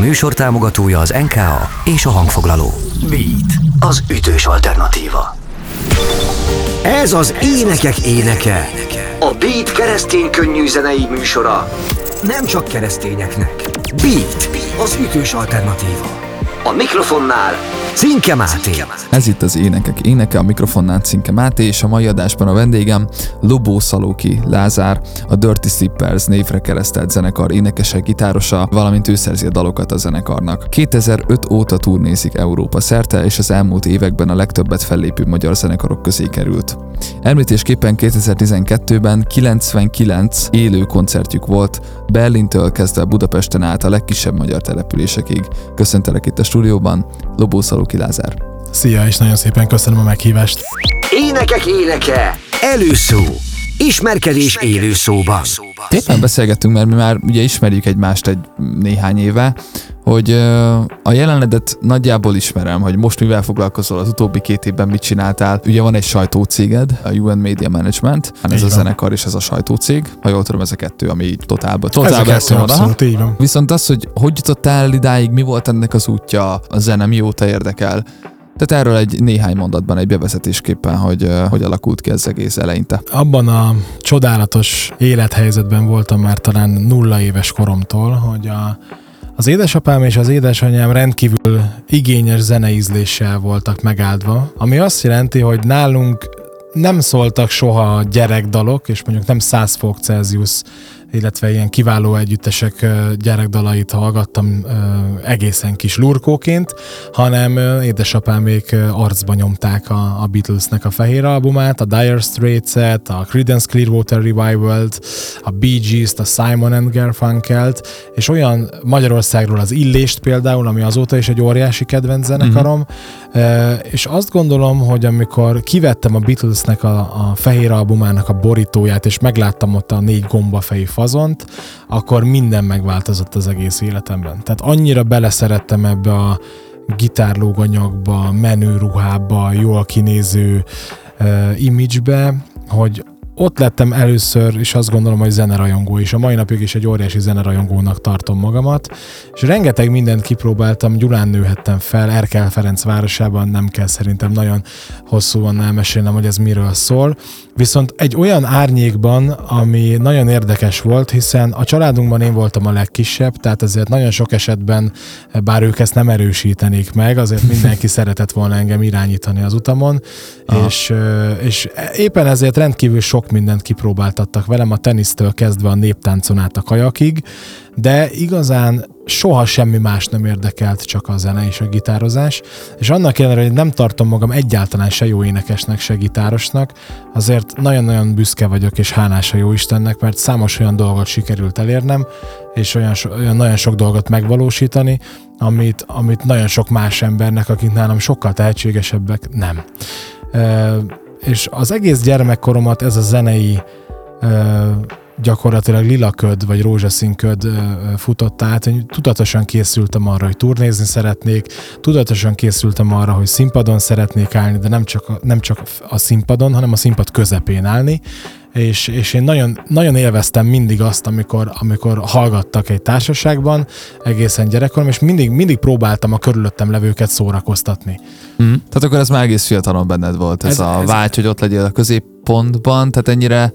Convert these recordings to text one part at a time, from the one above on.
műsor támogatója az NKA és a hangfoglaló. Beat, az ütős alternatíva. Ez az énekek éneke. A Beat keresztény könnyű zenei műsora. Nem csak keresztényeknek. Beat, az ütős alternatíva. A mikrofonnál Cinke Máté. Ez itt az Énekek Éneke, a mikrofonnál Cinke Máté, és a mai adásban a vendégem Lobó Szalóki Lázár, a Dirty Slippers névre keresztelt zenekar énekese, gitárosa, valamint ő szerzi a dalokat a zenekarnak. 2005 óta turnézik Európa szerte, és az elmúlt években a legtöbbet fellépő magyar zenekarok közé került. Említésképpen 2012-ben 99 élő koncertjük volt, Berlintől kezdve Budapesten át a legkisebb magyar településekig. Köszöntelek itt a stúdióban, Lobó Szalóki Lázár. Szia, és nagyon szépen köszönöm a meghívást. Énekek éneke, előszó, ismerkedés élő szóban. Éppen beszélgettünk, mert mi már ugye ismerjük egymást egy néhány éve, hogy a jelenedet nagyjából ismerem, hogy most mivel foglalkozol, az utóbbi két évben mit csináltál. Ugye van egy sajtócéged, a UN Media Management, hát ez így a van. zenekar és ez a sajtócég. Ha jól tudom, ez a kettő, ami totálba, totálba ez a abszolút, így van. Viszont az, hogy hogy jutottál idáig, mi volt ennek az útja, a zene mióta érdekel, tehát erről egy néhány mondatban, egy bevezetésképpen, hogy hogy alakult ki ez egész eleinte. Abban a csodálatos élethelyzetben voltam már talán nulla éves koromtól, hogy a az édesapám és az édesanyám rendkívül igényes zeneízléssel voltak megáldva, ami azt jelenti, hogy nálunk nem szóltak soha gyerekdalok, és mondjuk nem 100 fok Celsius illetve ilyen kiváló együttesek gyerekdalait hallgattam egészen kis lurkóként, hanem édesapámék arcba nyomták a, a Beatlesnek a fehér albumát, a Dire Straits-et, a Creedence Clearwater Revival-t, a Bee Gees-t, a Simon and Garfunkel-t, és olyan Magyarországról az Illést például, ami azóta is egy óriási kedvenc zenekarom, uh-huh. és azt gondolom, hogy amikor kivettem a Beatlesnek a, a fehér albumának a borítóját, és megláttam ott a négy gombafejű fazont, akkor minden megváltozott az egész életemben. Tehát annyira beleszerettem ebbe a gitárlóganyagba, menő ruhába, jól kinéző uh, imagebe, hogy ott lettem először, és azt gondolom, hogy zenerajongó is. A mai napig is egy óriási zenerajongónak tartom magamat, és rengeteg mindent kipróbáltam, Gyulán nőhettem fel, Erkel Ferenc városában, nem kell szerintem nagyon hosszúan elmesélnem, hogy ez miről szól. Viszont egy olyan árnyékban, ami nagyon érdekes volt, hiszen a családunkban én voltam a legkisebb, tehát azért nagyon sok esetben, bár ők ezt nem erősítenék meg, azért mindenki szeretett volna engem irányítani az utamon, és, és éppen ezért rendkívül sok mindent kipróbáltattak velem, a tenisztől kezdve a néptáncon át a kajakig, de igazán soha semmi más nem érdekelt, csak a zene és a gitározás, és annak ellenére, hogy nem tartom magam egyáltalán se jó énekesnek, se gitárosnak, azért nagyon-nagyon büszke vagyok, és hálás a jó Istennek, mert számos olyan dolgot sikerült elérnem, és olyan, olyan nagyon sok dolgot megvalósítani, amit, amit nagyon sok más embernek, akik nálam sokkal tehetségesebbek, nem és az egész gyermekkoromat ez a zenei gyakorlatilag lilaköd vagy rózsaszínköd futott át. Én tudatosan készültem arra, hogy turnézni szeretnék, tudatosan készültem arra, hogy színpadon szeretnék állni, de nem csak, nem csak a színpadon, hanem a színpad közepén állni, és, és én nagyon, nagyon élveztem mindig azt, amikor, amikor hallgattak egy társaságban, egészen gyerekkorom, és mindig, mindig próbáltam a körülöttem levőket szórakoztatni. Mm. Tehát akkor ez már egész fiatalon benned volt, ez, ez a ez, vágy, hogy ott legyél a középpontban, tehát ennyire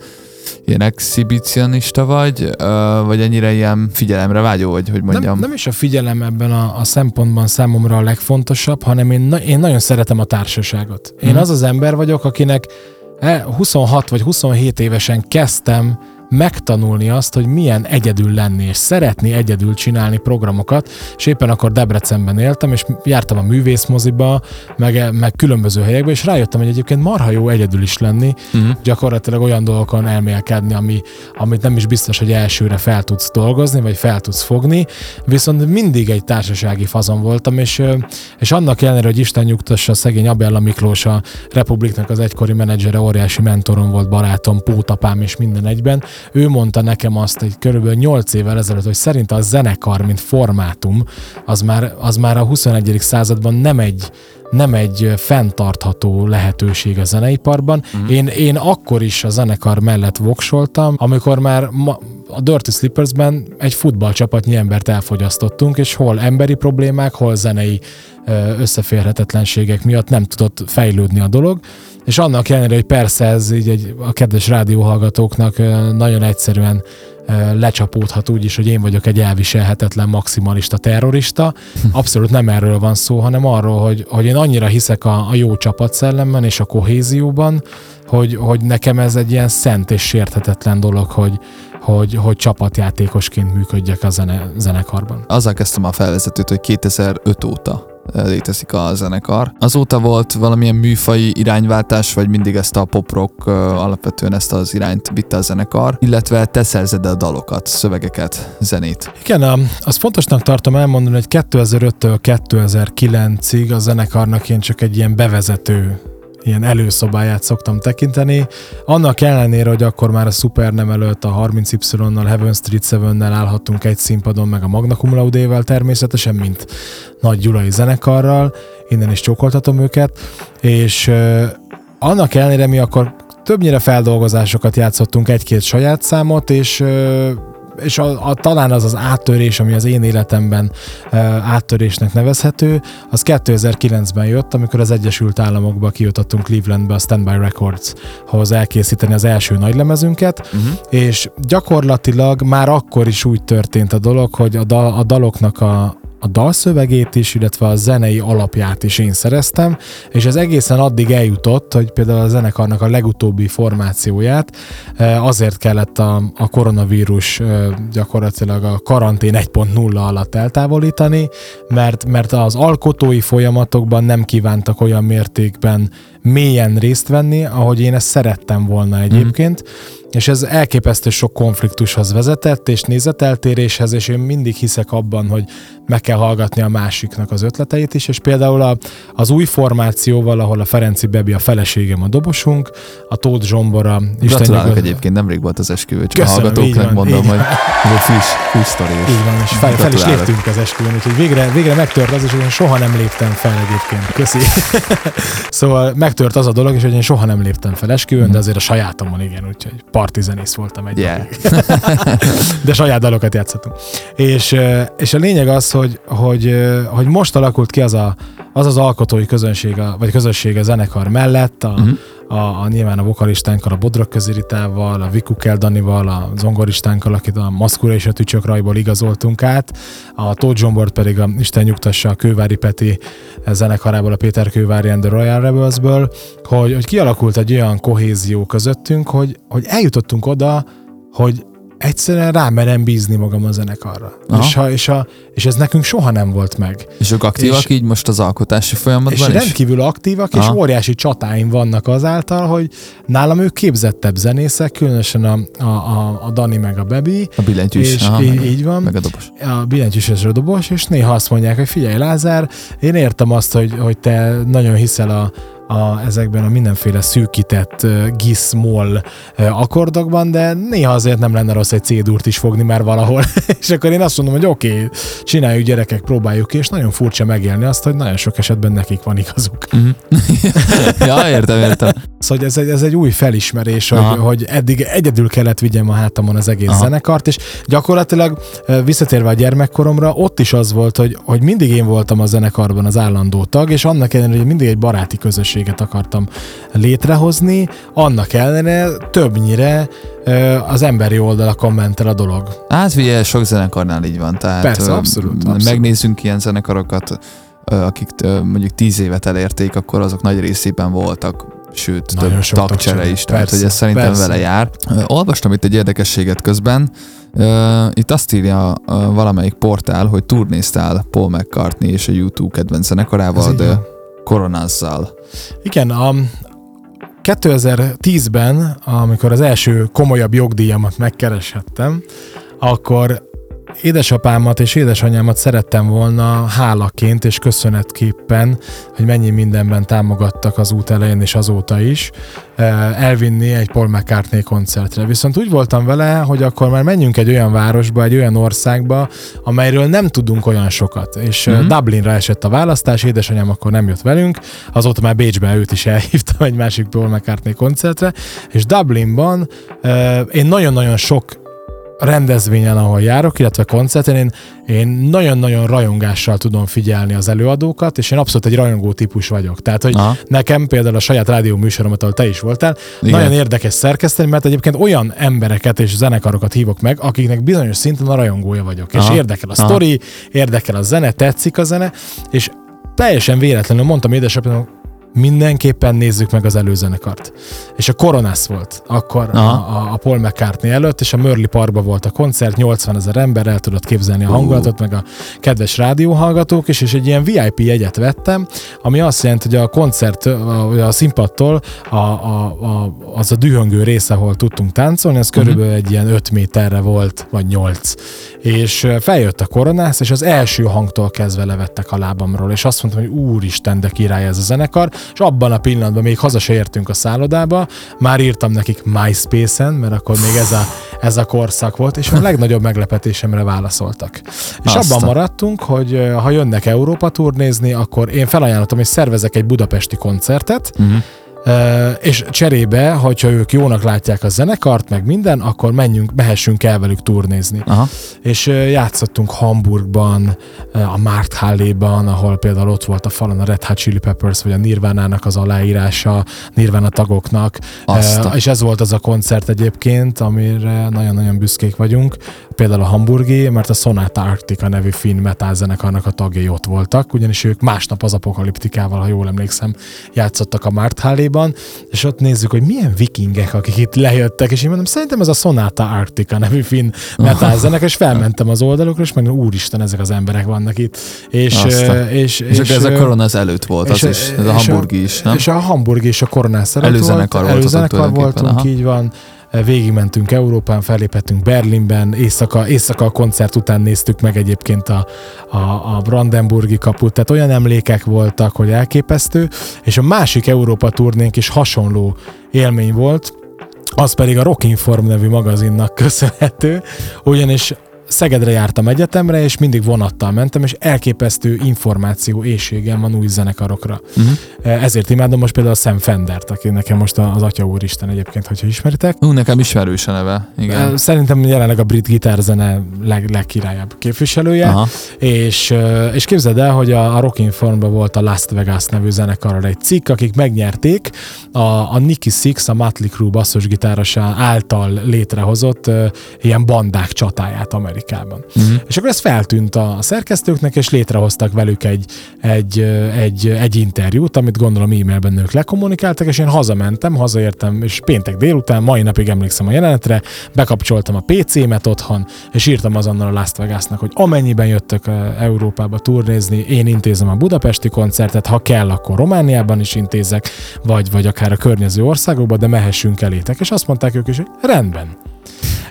ilyen exhibicionista vagy, vagy ennyire ilyen figyelemre vágyó, vagy hogy mondjam? Nem, nem is a figyelem ebben a, a szempontban számomra a legfontosabb, hanem én, én nagyon szeretem a társaságot. Én hmm. az az ember vagyok, akinek 26 vagy 27 évesen kezdtem megtanulni azt, hogy milyen egyedül lenni, és szeretni egyedül csinálni programokat, és éppen akkor Debrecenben éltem, és jártam a művészmoziba, meg, meg különböző helyekbe, és rájöttem, hogy egyébként marha jó egyedül is lenni, uh-huh. gyakorlatilag olyan dolgokon elmélkedni, ami, amit nem is biztos, hogy elsőre fel tudsz dolgozni, vagy fel tudsz fogni, viszont mindig egy társasági fazon voltam, és, és annak ellenére, hogy Isten nyugtassa szegény Abella Miklós, a Republiknak az egykori menedzsere, óriási mentorom volt, barátom, pótapám és minden egyben, ő mondta nekem azt egy körülbelül 8 évvel ezelőtt, hogy szerint a zenekar, mint formátum, az már, az már a 21. században nem egy, nem egy fenntartható lehetőség a zeneiparban. Mm. Én, én akkor is a zenekar mellett voksoltam, amikor már ma, a Dirty Slippersben egy futballcsapatnyi embert elfogyasztottunk, és hol emberi problémák, hol zenei összeférhetetlenségek miatt nem tudott fejlődni a dolog, és annak ellenére, hogy persze ez így egy, a kedves rádióhallgatóknak nagyon egyszerűen lecsapódhat úgy is, hogy én vagyok egy elviselhetetlen maximalista terrorista. Abszolút nem erről van szó, hanem arról, hogy, hogy én annyira hiszek a, a jó csapatszellemben és a kohézióban, hogy, hogy nekem ez egy ilyen szent és sérthetetlen dolog, hogy, hogy, hogy csapatjátékosként működjek a zene, zenekarban. Azzal kezdtem a felvezetőt, hogy 2005 óta létezik a zenekar. Azóta volt valamilyen műfai irányváltás, vagy mindig ezt a pop-rock alapvetően ezt az irányt vitte a zenekar, illetve te szerzed a dalokat, szövegeket, zenét. Igen, azt fontosnak tartom elmondani, hogy 2005-től 2009-ig a zenekarnak én csak egy ilyen bevezető ilyen előszobáját szoktam tekinteni. Annak ellenére, hogy akkor már a Supernem előtt a 30Y-nal, Heaven Street 7-nel állhattunk egy színpadon, meg a Magna Cum Laude-vel természetesen, mint nagy gyulai zenekarral, innen is csókoltatom őket, és annak ellenére mi akkor többnyire feldolgozásokat játszottunk, egy-két saját számot, és és a, a, talán az az áttörés, ami az én életemben e, áttörésnek nevezhető, az 2009-ben jött, amikor az Egyesült Államokba kijutottunk Clevelandbe a Standby Records hoz elkészíteni az első nagylemezünket, uh-huh. és gyakorlatilag már akkor is úgy történt a dolog, hogy a, dal, a daloknak a, a dalszövegét is, illetve a zenei alapját is én szereztem, és ez egészen addig eljutott, hogy például a zenekarnak a legutóbbi formációját eh, azért kellett a, a koronavírus eh, gyakorlatilag a karantén 1.0 alatt eltávolítani, mert, mert az alkotói folyamatokban nem kívántak olyan mértékben mélyen részt venni, ahogy én ezt szerettem volna egyébként, mm és ez elképesztő sok konfliktushoz vezetett, és nézeteltéréshez, és én mindig hiszek abban, hogy meg kell hallgatni a másiknak az ötleteit is, és például a, az új formációval, ahol a Ferenci Bebi a feleségem a dobosunk, a Tóth Zsombora... Gratulálok nyugod... egyébként, nemrég volt az esküvő, csak Köszönöm, a hallgatóknak mondom, hogy ez egy friss, friss sztori. Így van, és fel, fel is léptünk az esküvőn, úgyhogy végre, végre megtört az, és én soha nem léptem fel egyébként. Köszi. szóval megtört az a dolog, és hogy én soha nem léptem fel esküvőn, de azért a sajátomon igen, úgyhogy partizenész voltam egy yeah. De saját dalokat játszhatunk. És, és a lényeg az, hogy, hogy, hogy most alakult ki az a, az, az alkotói közönség, vagy közösség a zenekar mellett, a, uh-huh. a, a, nyilván a vokalistánkkal, a Bodrog Köziritával, a Vikukel Danival, a zongoristánkkal, akit a Maszkura és a Tücsök rajból igazoltunk át, a Tóth Zsombort pedig a Isten nyugtassa a Kővári Peti zenekarából, a Péter Kővári and the Royal Rebelsből, hogy, hogy kialakult egy olyan kohézió közöttünk, hogy, hogy eljutottunk oda, hogy egyszerűen rámerem bízni magam a zenekarra. És, ha, és, a, és ez nekünk soha nem volt meg. És ők aktívak és, így most az alkotási folyamatban és is? rendkívül aktívak, Aha. és óriási csatáim vannak azáltal, hogy nálam ők képzettebb zenészek, különösen a, a, a, a Dani meg a Bebi. A billentyűs. És Aha, így, így van. Meg a dobos. A billentyűs és a dobos, és néha azt mondják, hogy figyelj Lázár, én értem azt, hogy, hogy te nagyon hiszel a, a, ezekben a mindenféle szűkített uh, akkordokban, de néha azért nem lenne rossz egy c is fogni már valahol. és akkor én azt mondom, hogy oké, okay, csináljuk gyerekek, próbáljuk ki, és nagyon furcsa megélni azt, hogy nagyon sok esetben nekik van igazuk. Mm-hmm. ja, értem, értem. Szóval ez egy, ez egy új felismerés, hogy, hogy eddig egyedül kellett vigyem a hátamon az egész Aha. zenekart, és gyakorlatilag visszatérve a gyermekkoromra, ott is az volt, hogy, hogy mindig én voltam a zenekarban az állandó tag, és annak ellenére, hogy mindig egy baráti közösséget akartam létrehozni, annak ellenére többnyire az emberi oldalakon ment el a dolog. Hát ugye sok zenekarnál így van, tehát Persze, abszolút, abszolút. megnézzünk ilyen zenekarokat, akik mondjuk tíz évet elérték, akkor azok nagy részében voltak sőt, Nagyon több tagcsere is, tehát persze, hogy ez szerintem persze. vele jár. Olvastam itt egy érdekességet közben, itt azt írja valamelyik portál, hogy turnéztál Paul McCartney és a YouTube kedvenc zenekarával, de koronázzal. Igen, a 2010-ben, amikor az első komolyabb jogdíjamat megkereshettem, akkor édesapámat és édesanyámat szerettem volna hálaként és köszönetképpen, hogy mennyi mindenben támogattak az út elején és azóta is, eh, elvinni egy Paul McCartney koncertre. Viszont úgy voltam vele, hogy akkor már menjünk egy olyan városba, egy olyan országba, amelyről nem tudunk olyan sokat. És mm-hmm. Dublinra esett a választás, édesanyám akkor nem jött velünk, azóta már Bécsben őt is elhívtam egy másik Paul McCartney koncertre, és Dublinban eh, én nagyon-nagyon sok rendezvényen, ahol járok, illetve koncerten, én, én nagyon-nagyon rajongással tudom figyelni az előadókat, és én abszolút egy rajongó típus vagyok. Tehát, hogy Aha. nekem például a saját rádió műsoromat, ahol te is voltál, Igen. nagyon érdekes szerkeszteni, mert egyébként olyan embereket és zenekarokat hívok meg, akiknek bizonyos szinten a rajongója vagyok. És Aha. érdekel a Aha. sztori, érdekel a zene, tetszik a zene, és teljesen véletlenül mondtam édesapjának, mindenképpen nézzük meg az előzenekart. És a Coronas volt akkor a, Aha. a, a Paul McCartney előtt, és a Mörli Parkban volt a koncert, 80 ezer ember, el tudott képzelni a hangulatot, meg a kedves rádióhallgatók, és, és egy ilyen VIP jegyet vettem, ami azt jelenti, hogy a koncert, a, a színpadtól a, a, a, az a dühöngő része, ahol tudtunk táncolni, az körülbelül egy ilyen 5 méterre volt, vagy 8. És feljött a koronász, és az első hangtól kezdve levettek a lábamról, és azt mondtam, hogy úristen, de király ez a zenekar, és abban a pillanatban még haza se értünk a szállodába, már írtam nekik MySpace-en, mert akkor még ez a, ez a korszak volt, és a legnagyobb meglepetésemre válaszoltak. És Azt abban maradtunk, hogy ha jönnek Európa turnézni, akkor én felajánlottam, hogy szervezek egy budapesti koncertet, Uh-huh. És cserébe, hogyha ők jónak látják a zenekart, meg minden, akkor menjünk, mehessünk el velük turnézni. Aha. És játszottunk Hamburgban, a Markthalléban, ahol például ott volt a falon a Red Hot Chili Peppers, vagy a Nirvánának az aláírása, Nirvana tagoknak. Azt a- Ö, És ez volt az a koncert egyébként, amire nagyon-nagyon büszkék vagyunk. Például a hamburgi, mert a Sonata Arctica nevű finn metal zenekarnak a tagjai ott voltak, ugyanis ők másnap az apokaliptikával, ha jól emlékszem, játszottak a Markthalléban, és ott nézzük, hogy milyen vikingek, akik itt lejöttek, és én mondom, szerintem ez a Sonata Arctica nevű finn metal zenekar, és felmentem az oldalukra, és meg úristen, ezek az emberek vannak itt. És, és, És, és akkor ez a korona az előtt volt, az is, ez a hamburgi is, nem? És a hamburgi és a koronás Előzenekar volt. Előzenekar voltunk, aha. így van. Végigmentünk Európán, fellépettünk Berlinben, éjszaka, éjszaka a koncert után néztük meg egyébként a, a, a Brandenburgi kaput, tehát olyan emlékek voltak, hogy elképesztő, és a másik Európa turnénk is hasonló élmény volt, az pedig a Rockinform nevű magazinnak köszönhető, ugyanis Szegedre jártam egyetemre, és mindig vonattal mentem, és elképesztő információ éjségem van új zenekarokra. Uh-huh. Ezért imádom most például a Sam Fendert, aki nekem most az Atya Úristen egyébként, hogyha ismeritek. Ú, nekem ismerős a neve. Igen. Szerintem jelenleg a brit gitárzene leg, legkirályabb képviselője, Aha. és, ö, és képzeld el, hogy a, a Rockin Formban volt a Las Vegas nevű zenekarral egy cikk, akik megnyerték a, a Nicky Six, a Motley Crue basszusgitárosa által létrehozott ilyen bandák csatáját Amerikában. Uh-huh. És akkor ez feltűnt a szerkesztőknek, és létrehoztak velük egy, egy, egy, egy interjút, amit gondolom e-mailben ők lekommunikáltak, és én hazamentem, hazaértem, és péntek délután, mai napig emlékszem a jelenetre, bekapcsoltam a PC-met otthon, és írtam azonnal a Las Vegasnak, hogy amennyiben jöttök Európába turnézni, én intézem a budapesti koncertet, ha kell, akkor Romániában is intézek, vagy, vagy akár a környező országokba, de mehessünk elétek. És azt mondták ők is, hogy rendben.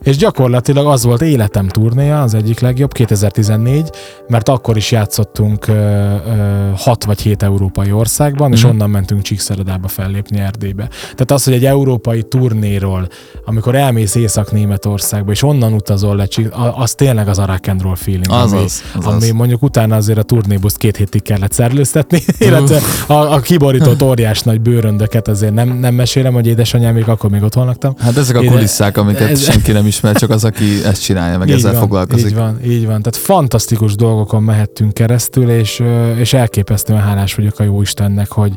És gyakorlatilag az volt életem turnéja, az egyik legjobb, 2014, mert akkor is játszottunk ö, ö, 6 vagy 7 európai országban, és Mhm. onnan mentünk Csíkszeredába fellépni Erdélybe. Tehát az, hogy egy európai turnéról, amikor elmész Észak-Németországba, és onnan utazol le, az tényleg az a rock and roll feeling. Az ami, az, az ami az. mondjuk utána azért a turnébuszt két hétig kellett szerlőztetni, illetve a, a kiborított óriás nagy bőröndöket azért nem, nem mesélem, hogy édesanyám még akkor még otthon laktam. Hát ezek a kulisszák, amiket ez- senki nem ismer, csak az, aki ezt csinálja, meg Így ezzel van, foglalkozik. Így van, így van. Tehát fantasztikus dolgokon mehettünk keresztül, és, és elképesztően hálás vagyok a jó Istennek, hogy,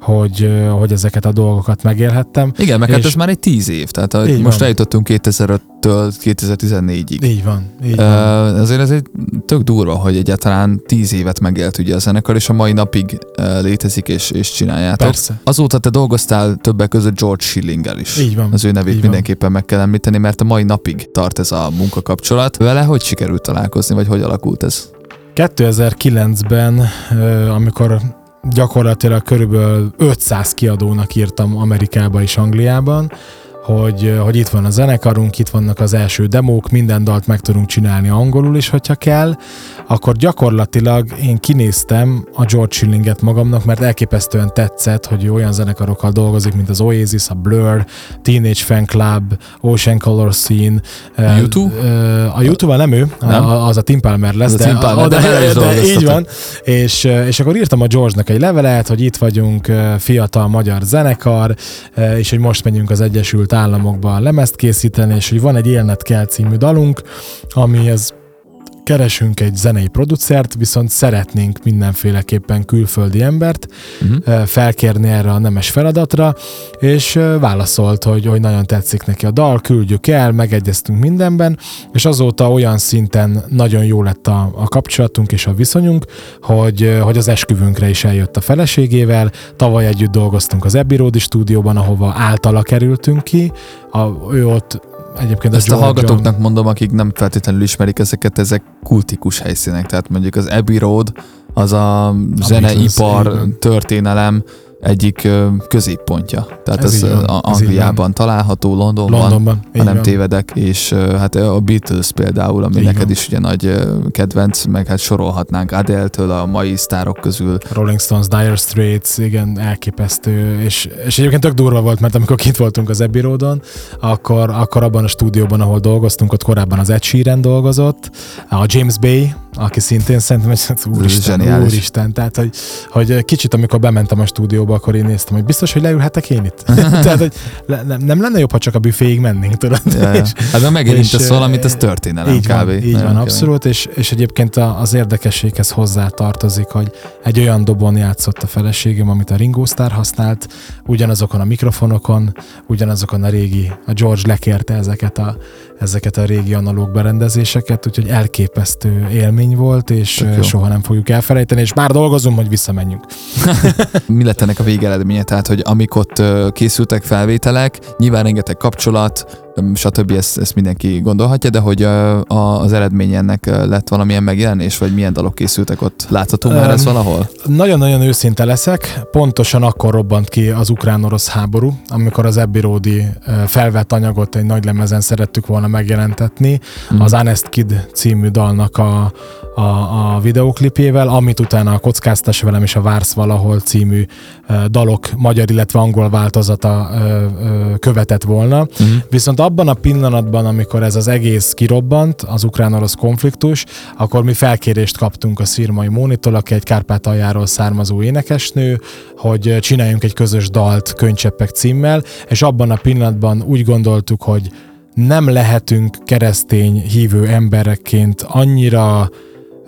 hogy, hogy ezeket a dolgokat megélhettem. Igen, meg hát ez már egy tíz év, tehát a, most van. eljutottunk 2005-től 2014-ig. Így van, így Uh, van. azért ez egy tök durva, hogy egyáltalán tíz évet megélt ugye a zenekar, és a mai napig uh, létezik és, és csináljátok. Persze. Azóta te dolgoztál többek között George Schillinggel is. Így van. Az ő nevét Így van. mindenképpen meg kell említeni, mert a mai napig tart ez a munkakapcsolat. Vele hogy sikerült találkozni, vagy hogy alakult ez? 2009-ben, ö, amikor gyakorlatilag körülbelül 500 kiadónak írtam Amerikába és Angliában, hogy, hogy itt van a zenekarunk, itt vannak az első demók, minden dalt meg tudunk csinálni angolul is, hogyha kell. akkor gyakorlatilag én kinéztem a George Schillinget magamnak, mert elképesztően tetszett, hogy olyan zenekarokkal dolgozik, mint az Oasis, a Blur, Teenage Fan Club, Ocean Color Scene. YouTube? A YouTube-val nem ő, Nem? A, az a Tim Palmer lesz, de, Palmer, de de, de, de így van. És, és akkor írtam a George-nak egy levelet, hogy itt vagyunk fiatal magyar zenekar, és hogy most megyünk az Egyesült Államokba lemezt készíteni, és hogy van egy Élnet kell című dalunk, ami az keresünk egy zenei producert, viszont szeretnénk mindenféleképpen külföldi embert uh-huh. felkérni erre a nemes feladatra, és válaszolt, hogy, hogy nagyon tetszik neki a dal, küldjük el, megegyeztünk mindenben, és azóta olyan szinten nagyon jó lett a, a kapcsolatunk és a viszonyunk, hogy, hogy az esküvünkre is eljött a feleségével, tavaly együtt dolgoztunk az Abbey Road stúdióban, ahova általa kerültünk ki, a, ő ott egyébként Ezt a hallgatóknak mondom, akik nem feltétlenül ismerik ezeket, ezek kultikus helyszínek. Tehát mondjuk az Abbey Road, az a zeneipar így van. történelem egyik középpontja. Tehát Ez ez, van, a- ez Angliában található, Londonban, Londonban. ha nem van. tévedek, és hát a Beatles például, ami Így neked van. is ugye nagy kedvenc, meg hát sorolhatnánk Adele-től a mai sztárok közül. Rolling Stones, Dire Straits, igen, elképesztő, és, és egyébként tök durva volt, mert amikor kint voltunk az Abbey Roadon, akkor, akkor abban a stúdióban, ahol dolgoztunk, ott korábban az Ed Sheeran dolgozott, a James Bay, aki szintén szerintem, hogy úristen, úristen, tehát, hogy, hogy kicsit amikor bementem a stúdióba, akkor én néztem, hogy biztos, hogy leülhetek én itt. tehát, hogy le, nem, nem lenne jobb, ha csak a büféig mennénk, tudod? Ja, ja. Hát meg megérintesz valamit, ez ö, történelem így kb. van, így Nagyon van, kemény. abszolút, és, és egyébként az érdekességhez hozzá tartozik, hogy egy olyan dobon játszott a feleségem, amit a Ringo Starr használt, ugyanazokon a mikrofonokon, ugyanazokon a régi, a George lekérte ezeket a, ezeket a régi analóg berendezéseket, úgyhogy elképesztő élmény volt, és soha nem fogjuk elfelejteni, és már dolgozunk, hogy visszamenjünk. mi lett ennek a végeredménye? Tehát, hogy amik ott készültek felvételek, nyilván rengeteg kapcsolat, stb. Ezt, ezt mindenki gondolhatja, de hogy a, az eredmény ennek lett valamilyen megjelenés, vagy milyen dalok készültek ott? Látható már ez Öm, valahol? Nagyon-nagyon őszinte leszek, pontosan akkor robbant ki az ukrán-orosz háború, amikor az ö, felvett anyagot egy nagy lemezen szerettük volna megjelentetni, Mhm. az Honest Kid című dalnak a, a, a videoklipjével, amit utána a Kockáztas velem és a Vársz valahol című dalok magyar, illetve angol változata követett volna. Mhm. Viszont abban a pillanatban, amikor ez az egész kirobbant, az ukrán-orosz konfliktus, akkor mi felkérést kaptunk a Szirmai Mónitól, aki egy Kárpátaljáról származó énekesnő, hogy csináljunk egy közös dalt Könycseppek címmel, és abban a pillanatban úgy gondoltuk, hogy nem lehetünk keresztény hívő emberekként annyira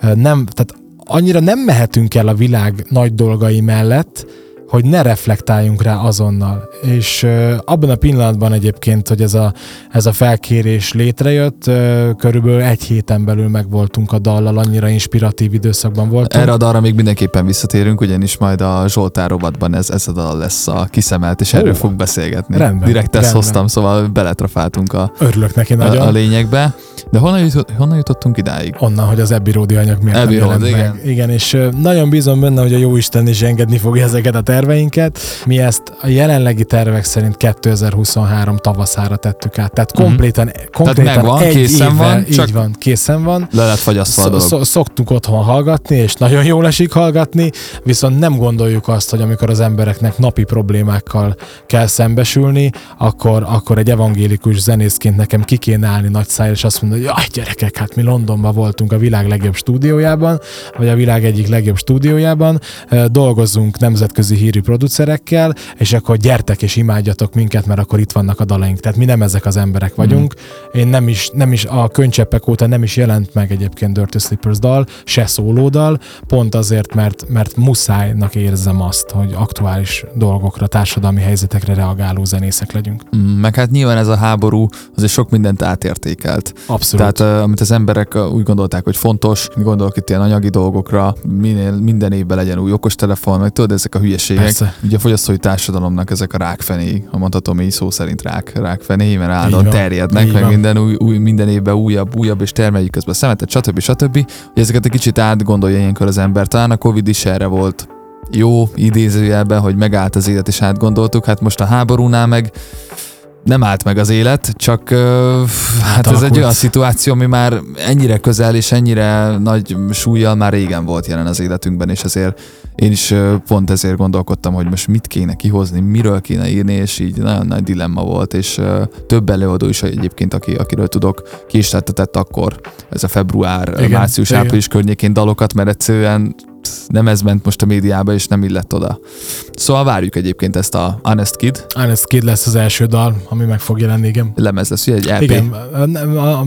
nem, tehát annyira nem mehetünk el a világ nagy dolgai mellett, hogy ne reflektáljunk rá azonnal. És abban a pillanatban egyébként, hogy ez a, ez a felkérés létrejött, körülbelül egy héten belül megvoltunk a dallal, annyira inspiratív időszakban voltunk. Erre a dalra még mindenképpen visszatérünk, ugyanis majd a Zsoltár rovatban ez, ez a dal lesz a kiszemelt, és Ó, erről fog beszélgetni. rendben, Direkt ezt rendben. hoztam, szóval beletrafáltunk a, Örülök neki a, nagyon. a lényegbe. De honnan, jutott, honnan jutottunk idáig? Onnan, hogy az Road anyag miért nem jelent igen. meg. Igen, és nagyon bízom benne, hogy a Jóisten is engedni fogja ezeket a terveinket. Mi ezt a jelenlegi tervek szerint 2023 tavaszára tettük át. Tehát komplétan, komplétan megvan, egy készen évvel, van, így csak- van, készen van. Le lett fagyasztva a dolog. sz- szoktunk otthon hallgatni, és nagyon jól esik hallgatni, viszont nem gondoljuk azt, hogy amikor az embereknek napi problémákkal kell szembesülni, akkor, akkor egy evangélikus zenészként nekem ki kéne állni nagy száj, és azt mondani, hogy jaj gyerekek, hát mi Londonban voltunk a világ legjobb stúdiójában, vagy a világ egyik legjobb stúdiójában, ö, dolgozzunk nemzetközi hírű producerekkel, és akkor gyertek és imádjatok minket, mert akkor itt vannak a dalaink. Tehát mi nem ezek az emberek vagyunk. Én nem is, nem is a könycseppek óta nem is jelent meg egyébként Dirty Slippers dal, se szólódal, pont azért, mert, mert muszájnak érzem azt, hogy aktuális dolgokra, társadalmi helyzetekre reagáló zenészek legyünk. Mm, Meg hát nyilván ez a háború azért sok mindent átértékelt. Abszolút. Tehát amit az emberek úgy gondolták, hogy fontos, gondolok itt ilyen anyagi dolgokra, minél minden évben legyen új okostelefon, meg tudod, ezek a hülyeségek. Persze. Ugye a fogyasztói társadalomnak ezek a rákfenék, ha mondhatom így szó szerint rák, rákfenék, mert állandóan terjednek, Így meg van. minden, új, új, minden évben újabb, újabb, és termeljük közben szemetet, stb. stb. Hogy ezeket egy kicsit átgondolja ilyenkor az ember. Talán a Covid is erre volt jó idézőjelben, hogy megállt az élet és átgondoltuk. Hát most a háborúnál meg nem állt meg az élet, csak hát ez egy olyan szituáció, ami már ennyire közel és ennyire nagy súlyjal már régen volt jelen az életünkben, és ezért én is pont ezért gondolkodtam, hogy most mit kéne kihozni, miről kéne írni, és így nagyon nagy dilemma volt, és több előadó is egyébként, aki, akiről tudok, ki is akkor, ez a február, Igen, március, igen. április környékén dalokat, mert egyszerűen nem ez ment most a médiába, és nem illett oda. Szóval várjuk egyébként ezt a Honest Kid Honest Kid lesz az első dal, ami meg fog jelenni, igen. lemez lesz, ugye egy E LP. Igen,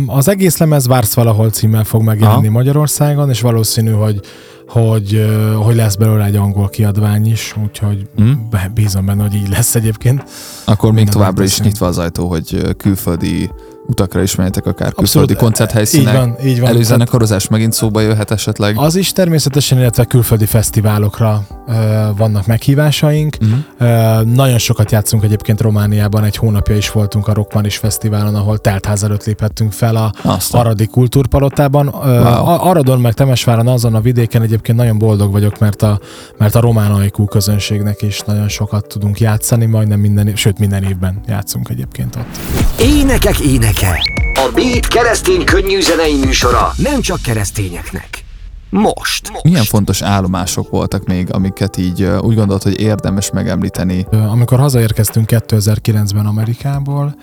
az egész lemez Vársz valahol címmel fog megjelenni Aha. Magyarországon, és valószínű, hogy hogy, hogy lesz belőle egy angol kiadvány is, úgyhogy Hm? be- bízom benne, hogy így lesz egyébként. Akkor még Minden továbbra is nyitva az ajtó, hogy külföldi utakra is menjetek, akár Abszolút, külföldi Így koncerthelyszínek. van, így van. Előzenekarozás megint szóba jöhet esetleg. Az is természetesen, illetve külföldi fesztiválokra ö, vannak meghívásaink. Mhm. Ö, nagyon sokat játszunk egyébként Romániában, egy hónapja is voltunk a Rockmanis Fesztiválon, ahol teltház előtt léphettünk fel a Azt a- Aradi Kultúrpalotában. Wow. A- Aradon meg Temesváron azon a vidéken egyébként nagyon boldog vagyok, mert a, mert a román ajkú közönségnek is nagyon sokat tudunk játszani, majdnem minden, sőt minden évben játszunk egyébként ott. Énekek éneke. A Beat keresztény könnyű zenei műsora nem csak keresztényeknek. Most. Milyen fontos állomások voltak még, amiket így úgy gondolt, hogy érdemes megemlíteni? Amikor hazaérkeztünk 2009-ben Amerikából,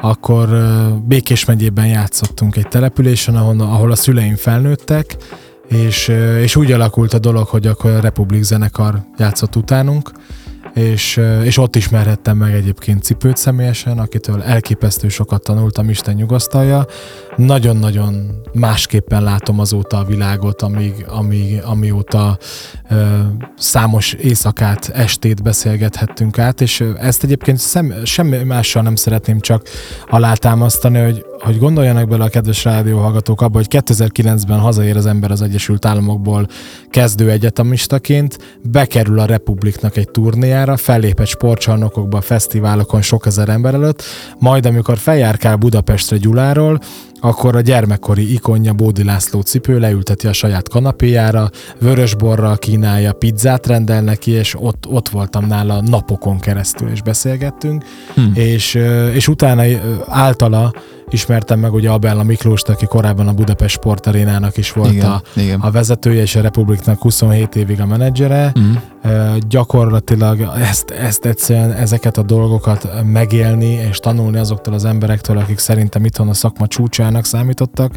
akkor Békés megyében játszottunk egy településen, ahol, ahol a szüleim felnőttek, és, és úgy alakult a dolog, hogy akkor a Republik zenekar játszott utánunk, és, ö, és ott ismerhettem meg egyébként cipőt személyesen, akitől elképesztő sokat tanultam, Isten nyugasztalja. Nagyon-nagyon másképpen látom azóta a világot, amíg, amíg, amióta ö, számos éjszakát, estét beszélgethettünk át, és ö, ezt egyébként szem, semmi mással nem szeretném csak alátámasztani, hogy, hogy gondoljanak bele a kedves rádióhallgatók abba, hogy 2009-ben hazaér az ember az Egyesült Államokból kezdő egyetemistaként, bekerül a Republiknak egy turnéjára, fellép egy sportcsarnokokba, fesztiválokon sok ezer ember előtt, majd amikor feljárkál Budapestre Gyuláról, akkor a gyermekkori ikonja Bódi László cipő leülteti a saját kanapéjára, vörösborral kínálja, pizzát rendel neki, és ott, ott voltam nála napokon keresztül, és beszélgettünk, Hm. és, és utána általa ismertem meg ugye Abella Miklóst, aki korábban a Budapest Sportarénának is volt igen, a, igen. a vezetője, és a Republiknak 27 évig a menedzsere. Ö, gyakorlatilag ezt, ezt egyszerűen, ezeket a dolgokat megélni és tanulni azoktól az emberektől, akik szerintem itthon a szakma csúcsának számítottak,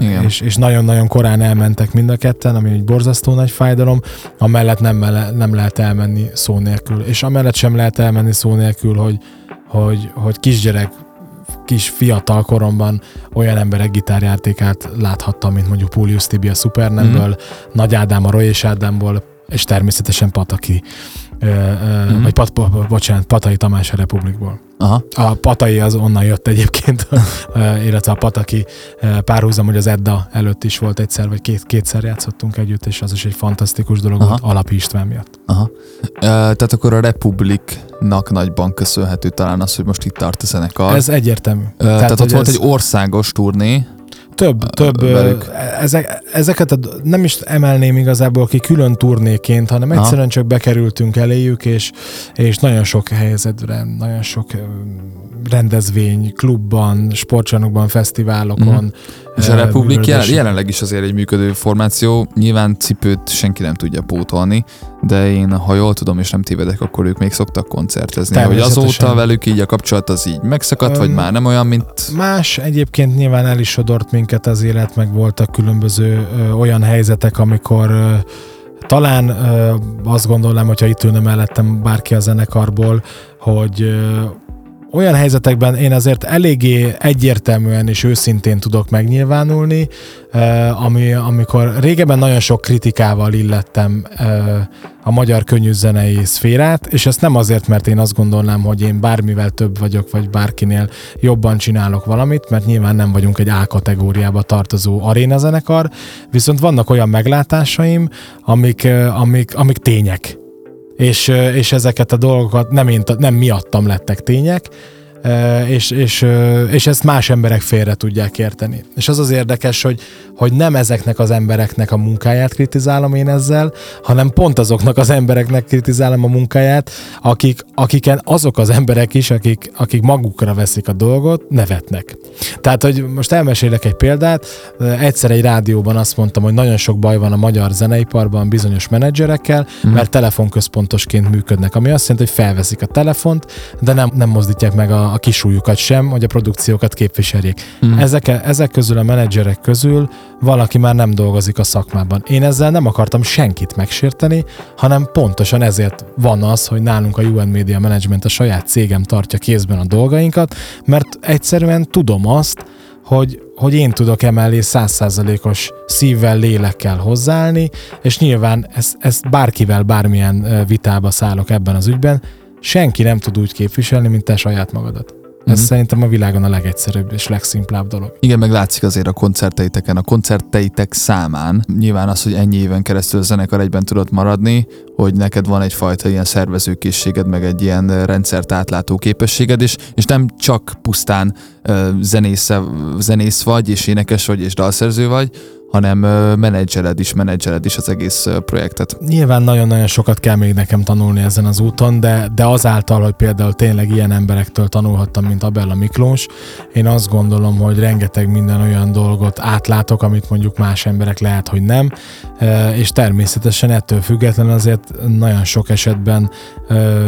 Igen. és, és nagyon-nagyon korán elmentek mind a ketten, ami egy borzasztó nagy fájdalom, amellett nem, mele, nem lehet elmenni szó nélkül. És amellett sem lehet elmenni szó nélkül, hogy, hogy, hogy kisgyerek, kis fiatal koromban olyan emberek gitárjátékát láthattam, mint mondjuk Pólius Tibi a Supernemből, Mhm. Nagy Ádám a Roy és Ádámból, és természetesen Pataki, Mhm. vagy pat, bo, bocsánat, Patai Tamás a Republikból. Aha. A Patai az onnan jött egyébként, ö, illetve a Pataki ö, párhuzam, hogy az Edda előtt is volt egyszer, vagy két, kétszer játszottunk együtt, és az is egy fantasztikus dolog Aha. volt Alapi István miatt. Aha. Ö, tehát akkor a Republiknak nagyban köszönhető talán az, hogy most itt tart a zenekar. Ez egyértelmű. Ö, tehát, ott hogy volt ez- egy országos turné. Több, több. velük. Ezek, ezeket a, nem is emelném igazából ki külön turnéként, hanem Aha. egyszerűen csak bekerültünk eléjük, és, és nagyon sok helyzetre, nagyon sok rendezvény, klubban, sportcsarnokban, fesztiválokon. Mhm. És a Republik művelődés. jelenleg is azért egy működő formáció. Nyilván cipőt senki nem tudja pótolni, de én, ha jól tudom és nem tévedek, akkor ők még szoktak koncertezni. Hogy azóta velük így a kapcsolat az így megszakadt, vagy Öm, már nem olyan, mint... Más egyébként nyilván el is sodort minket az élet, meg voltak különböző ö, olyan helyzetek, amikor ö, talán ö, azt gondolom, hogyha itt ülne mellettem bárki a zenekarból, hogy ö, olyan helyzetekben én azért eléggé egyértelműen és őszintén tudok megnyilvánulni, ami, amikor régebben nagyon sok kritikával illettem a magyar könnyűzenei szférát, és ezt nem azért, mert én azt gondolnám, hogy én bármivel több vagyok, vagy bárkinél jobban csinálok valamit, mert nyilván nem vagyunk egy A kategóriába tartozó arénazenekar, viszont vannak olyan meglátásaim, amik, amik, amik tények és, és ezeket a dolgokat nem, én, nem miattam lettek tények, és, és, és ezt más emberek félre tudják érteni. És az az érdekes, hogy, hogy nem ezeknek az embereknek a munkáját kritizálom én ezzel, hanem pont azoknak az embereknek kritizálom a munkáját, akik, akiken azok az emberek is, akik, akik magukra veszik a dolgot, nevetnek. Tehát, hogy most elmesélek egy példát, egyszer egy rádióban azt mondtam, hogy nagyon sok baj van a magyar zeneiparban bizonyos menedzserekkel, mm. mert telefonközpontosként működnek, ami azt jelenti, hogy felveszik a telefont, de nem, nem mozdítják meg a, a kisújukat sem, hogy a produkciókat képviseljék. Mm. Ezek, ezek közül a menedzserek közül valaki már nem dolgozik a szakmában. Én ezzel nem akartam senkit megsérteni, hanem pontosan ezért van az, hogy nálunk a UN Media Management a saját cégem tartja kézben a dolgainkat, mert egyszerűen tudom azt, hogy, hogy én tudok emellé százszázalékos szívvel, lélekkel hozzáállni, és nyilván ezt, ezt bárkivel, bármilyen vitába szállok ebben az ügyben, senki nem tud úgy képviselni, mint te saját magadat. Ez mm-hmm. szerintem a világon a legegyszerűbb és legszimplább dolog. Igen, meg látszik azért a koncerteiteken, a koncerteitek számán. Nyilván az, hogy ennyi éven keresztül a zenekar egyben tudott maradni, hogy neked van egyfajta ilyen szervezőkészséged, meg egy ilyen rendszert átlátó képességed, és, és nem csak pusztán zenész, zenész vagy, és énekes vagy, és dalszerző vagy, hanem menedzseled is, menedzseled is az egész projektet. Nyilván nagyon-nagyon sokat kell még nekem tanulni ezen az úton, de, de azáltal, hogy például tényleg ilyen emberektől tanulhattam, mint Abella Miklós, én azt gondolom, hogy rengeteg minden olyan dolgot átlátok, amit mondjuk más emberek lehet, hogy nem, és természetesen ettől függetlenül azért nagyon sok esetben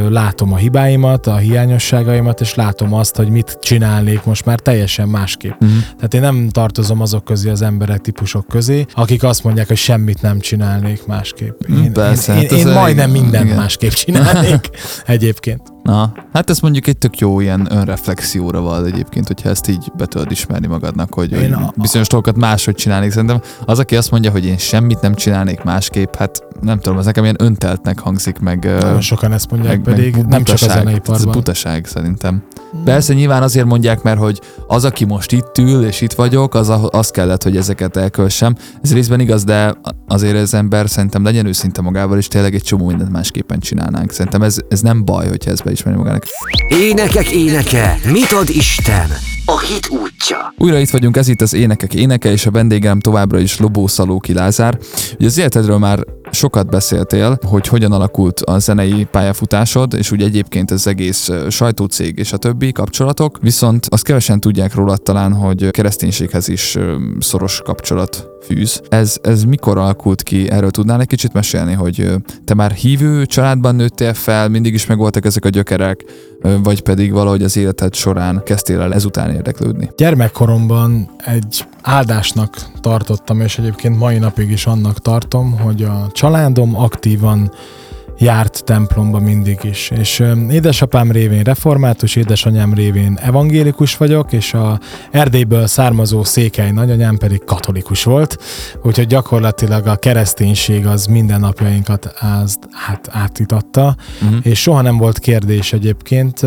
látom a hibáimat, a hiányosságaimat, és látom azt, hogy mit csinálnék most már teljesen másképp. Uh-huh. Tehát én nem tartozom azok közé az emberek típusok közé, akik azt mondják, hogy semmit nem csinálnék másképp. Én, Persze, én, én, hát én majdnem mindent igen. másképp csinálnék egyébként. Na, hát ez mondjuk egy tök jó ilyen önreflexióra van egyébként, hogyha ezt így be tudod ismerni magadnak, hogy, hogy a... bizonyos dolgokat máshogy csinálnék. Szerintem az, aki azt mondja, hogy én semmit nem csinálnék másképp, hát nem tudom, ez nekem ilyen önteltnek hangzik meg. Nagyon sokan ezt mondják meg, pedig, meg nem csak a zeneiparban. Ez butaság szerintem. Hmm. Persze nyilván azért mondják, mert hogy az, aki most itt ül és itt vagyok, az, az kellett, hogy ezeket elkölsem. Ez részben igaz, de azért az ember szerintem legyen őszinte magával, és tényleg egy csomó mindent másképpen csinálnánk. Szerintem ez, ez nem baj, hogyha ez beismeri magának. Énekek éneke, mit ad Isten? A hit útja. Újra itt vagyunk, ez itt az Énekek éneke, és a vendégem továbbra is Lobó Szalóki Lázár. Ugye az életedről már sokat beszéltél, hogy hogyan alakult a zenei pályafutásod, és úgy egyébként az egész sajtócég és a többi kapcsolatok, viszont azt kevesen tudják róla talán, hogy kereszténységhez is szoros kapcsolat fűz. Ez, ez mikor alakult ki? Erről tudnál egy kicsit mesélni, hogy te már hívő családban nőttél fel, mindig is megvoltak ezek a gyökerek, vagy pedig valahogy az életed során kezdtél el ezután érdeklődni? Gyermekkoromban egy áldásnak tartottam, és egyébként mai napig is annak tartom, hogy a családom aktívan járt templomba mindig is. És édesapám révén református, édesanyám révén evangélikus vagyok, és a Erdélyből származó székely nagyanyám pedig katolikus volt, úgyhogy gyakorlatilag a kereszténység az mindennapjainkat az, hát átitatta, uh-huh. és soha nem volt kérdés egyébként,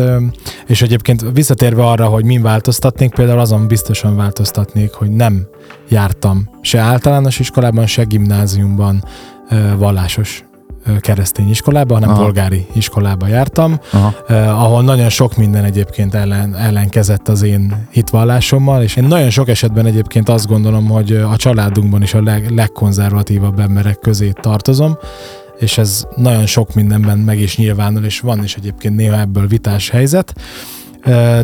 és egyébként visszatérve arra, hogy min változtatnék, például azon biztosan változtatnék, hogy nem jártam se általános iskolában, se gimnáziumban vallásos keresztény iskolába, hanem Aha. polgári iskolába jártam, Aha. eh, ahol nagyon sok minden egyébként ellen, ellenkezett az én hitvallásommal, és én nagyon sok esetben egyébként azt gondolom, hogy a családunkban is a leg, legkonzervatívabb emberek közé tartozom, és ez nagyon sok mindenben meg is nyilvánul, és van is egyébként néha ebből vitás helyzet.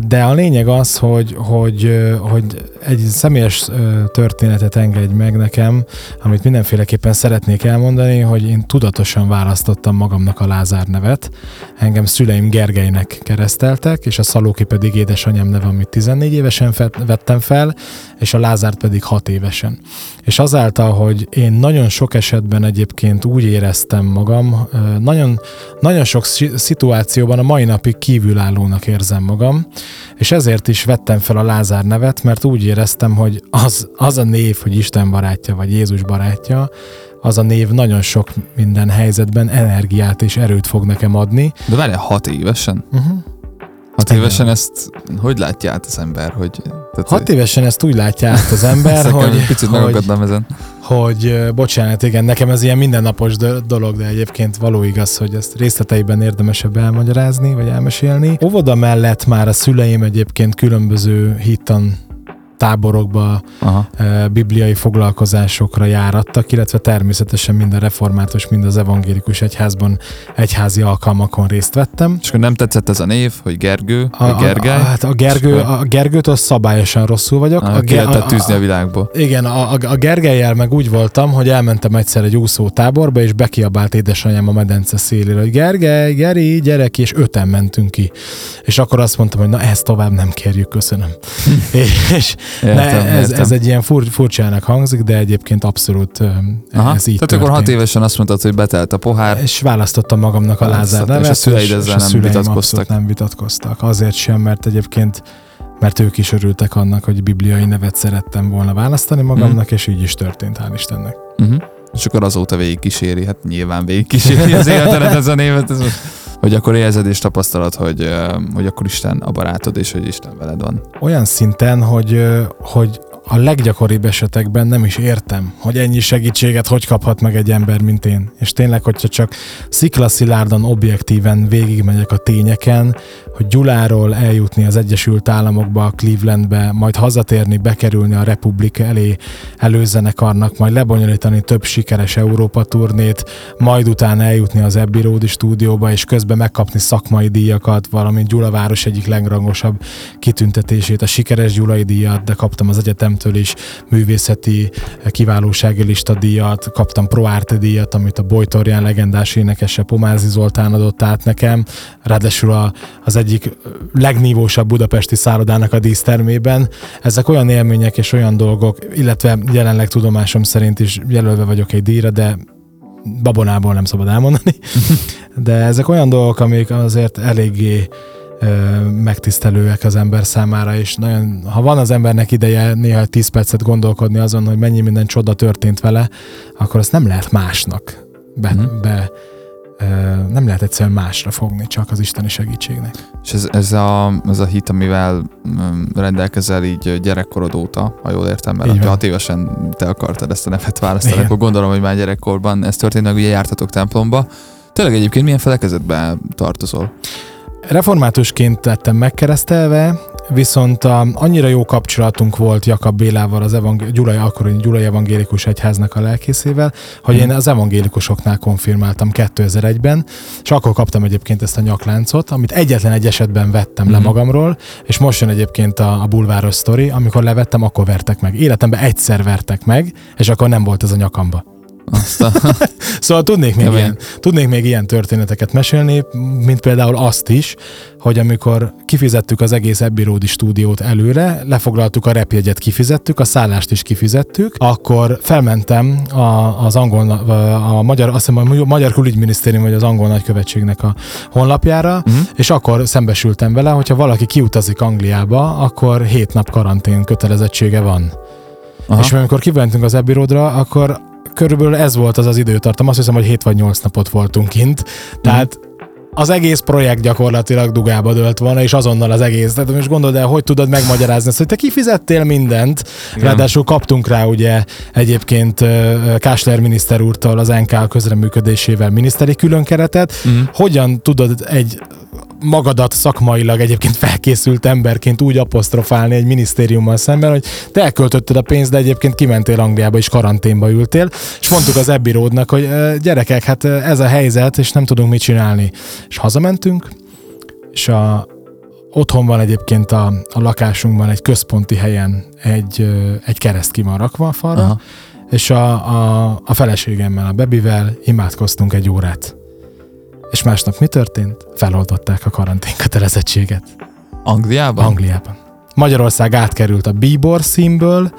De a lényeg az, hogy, hogy, hogy egy személyes történetet engedj meg nekem, amit mindenféleképpen szeretnék elmondani, hogy én tudatosan választottam magamnak a Lázár nevet. Engem szüleim Gergelynek kereszteltek, és a Szalóki pedig édesanyám neve, amit 14 évesen vettem fel, és a Lázárt pedig 6 évesen. És azáltal, hogy én nagyon sok esetben egyébként úgy éreztem magam, nagyon, nagyon sok szituációban a mai napig kívülállónak érzem magam, magam, és ezért is vettem fel a Lázár nevet, mert úgy éreztem, hogy az, az a név, hogy Isten barátja, vagy Jézus barátja, az a név nagyon sok minden helyzetben energiát és erőt fog nekem adni. De várjál, hat évesen? Uh-huh. Hat évesen ezt hogy látja át az ember, hogy Tehát, Hat évesen ezt úgy látja át az ember, hogy, picit hogy, ezen. hogy bocsánat, igen, nekem ez ilyen mindennapos do- dolog, de egyébként való igaz, hogy ezt részleteiben érdemesebb elmagyarázni, vagy elmesélni. Óvoda mellett már a szüleim egyébként különböző hittan táborokba, Aha. bibliai foglalkozásokra járattak, illetve természetesen mind a református, mind az evangélikus egyházban egyházi alkalmakon részt vettem. És akkor nem tetszett ez a név, hogy Gergő, A, vagy Gergely? A, a, hát a, Gergő, a Gergőtől szabályosan rosszul vagyok. Ah, a, ki lehetett tűzni a világból. igen, a, a, a Gergelyel meg úgy voltam, hogy elmentem egyszer egy úszó táborba, és bekiabált édesanyám a medence szélére, hogy Gergely, Geri, gyere ki, és öten mentünk ki. És akkor azt mondtam, hogy na ezt tovább nem kérjük, köszönöm. és Értem, ne, ez, értem. ez egy ilyen fur, furcsának hangzik, de egyébként abszolút Aha. ez így Tehát akkor hat történt. évesen azt mondtad, hogy betelt a pohár. És választottam magamnak a Lázár Választott, és nevet. a szüleid ezzel nem vitatkoztak. nem vitatkoztak. Azért sem, mert egyébként mert ők is örültek annak, hogy bibliai nevet szerettem volna választani magamnak, és így is történt, hál' Istennek. Uh-huh. És akkor azóta végig kíséri, hát nyilván végig kíséri az életedet ez a névet, ez most, hogy akkor érzed és tapasztalod, hogy, hogy akkor Isten a barátod, és hogy Isten veled van. Olyan szinten, hogy, hogy a leggyakoribb esetekben nem is értem, hogy ennyi segítséget hogy kaphat meg egy ember, mint én. És tényleg, hogyha csak sziklaszilárdan, objektíven végigmegyek a tényeken, hogy Gyuláról eljutni az Egyesült Államokba, Clevelandbe, majd hazatérni, bekerülni a Republik elé előzenekarnak, majd lebonyolítani több sikeres Európa turnét, majd utána eljutni az Abbey Road stúdióba, és közben megkapni szakmai díjakat, valamint Gyula város egyik legrangosabb kitüntetését, a sikeres Gyulai díjat, de kaptam az egyetemtől is művészeti kiválósági lista díjat, kaptam Pro Arte díjat, amit a Bojtorján legendás énekese Pomázi Zoltán adott át nekem, ráadásul a, az egyik legnívósabb budapesti szállodának a dísztermében. Ezek olyan élmények és olyan dolgok, illetve jelenleg tudomásom szerint is jelölve vagyok egy díjra, de babonából nem szabad elmondani. De ezek olyan dolgok, amik azért eléggé megtisztelőek az ember számára, és nagyon, ha van az embernek ideje néha 10 percet gondolkodni azon, hogy mennyi minden csoda történt vele, akkor azt nem lehet másnak be, Mhm. be nem lehet egyszerűen másra fogni, csak az isteni segítségnek. És ez, ez, a, ez a hit, amivel mm, rendelkezel így gyerekkorod óta, ha jól értem, mert Így ha van. hat évesen te akartad ezt a nevet választani, Igen. akkor gondolom, hogy már gyerekkorban ez történt, meg ugye jártatok templomba. Tényleg egyébként milyen felekezetbe tartozol? Reformátusként lettem megkeresztelve, viszont a, annyira jó kapcsolatunk volt Jakab Bélával, az evangé- Gyulai, akkori Gyulai Evangélikus Egyháznak a lelkészével, hogy én az evangélikusoknál konfirmáltam 2001-ben, és akkor kaptam egyébként ezt a nyakláncot, amit egyetlen egy esetben vettem le Mhm. magamról, és most jön egyébként a, a bulváros sztori, amikor levettem, akkor vertek meg. Életemben egyszer vertek meg, és akkor nem volt ez a nyakamba. Azt a, Szóval tudnék még, Kemény. ilyen, tudnék még ilyen történeteket mesélni, mint például azt is, hogy amikor kifizettük az egész Abbey Road stúdiót előre, lefoglaltuk a repjegyet, kifizettük, a szállást is kifizettük, akkor felmentem a, az angol, a magyar, azt hiszem a Magyar Külügyminisztérium vagy az angol nagykövetségnek a honlapjára, Mhm. és akkor szembesültem vele, hogyha valaki kiutazik Angliába, akkor hét nap karantén kötelezettsége van. Aha. És amikor kiventünk az Abbey Roadra, akkor körülbelül ez volt az az időtartam. Azt hiszem, hogy 7 vagy 8 napot voltunk kint. Tehát az egész projekt gyakorlatilag dugába dölt volna, és azonnal az egész. Tehát most gondold el, hogy tudod megmagyarázni ezt, hogy te kifizettél mindent, Igen. ráadásul kaptunk rá ugye egyébként Kásler miniszter úrtól az NK közreműködésével miniszteri különkeretet. Mhm. Hogyan tudod egy magadat szakmailag egyébként felkészült emberként úgy apostrofálni egy minisztériummal szemben, hogy te elköltötted a pénzt, de egyébként kimentél Angliába és karanténba ültél, és mondtuk az Roadnak, hogy "Ö, gyerekek, hát ez a helyzet, és nem tudunk mit csinálni. És hazamentünk, és a, otthon van egyébként a, a lakásunkban egy központi helyen egy, egy kereszt ki van rakva a falra, Aha. és a, a, a feleségemmel, a Bebivel imádkoztunk egy órát. És másnap mi történt? Feloldották a karantén kötelezettséget Angliában? Angliában. Magyarország átkerült a bíbor színből,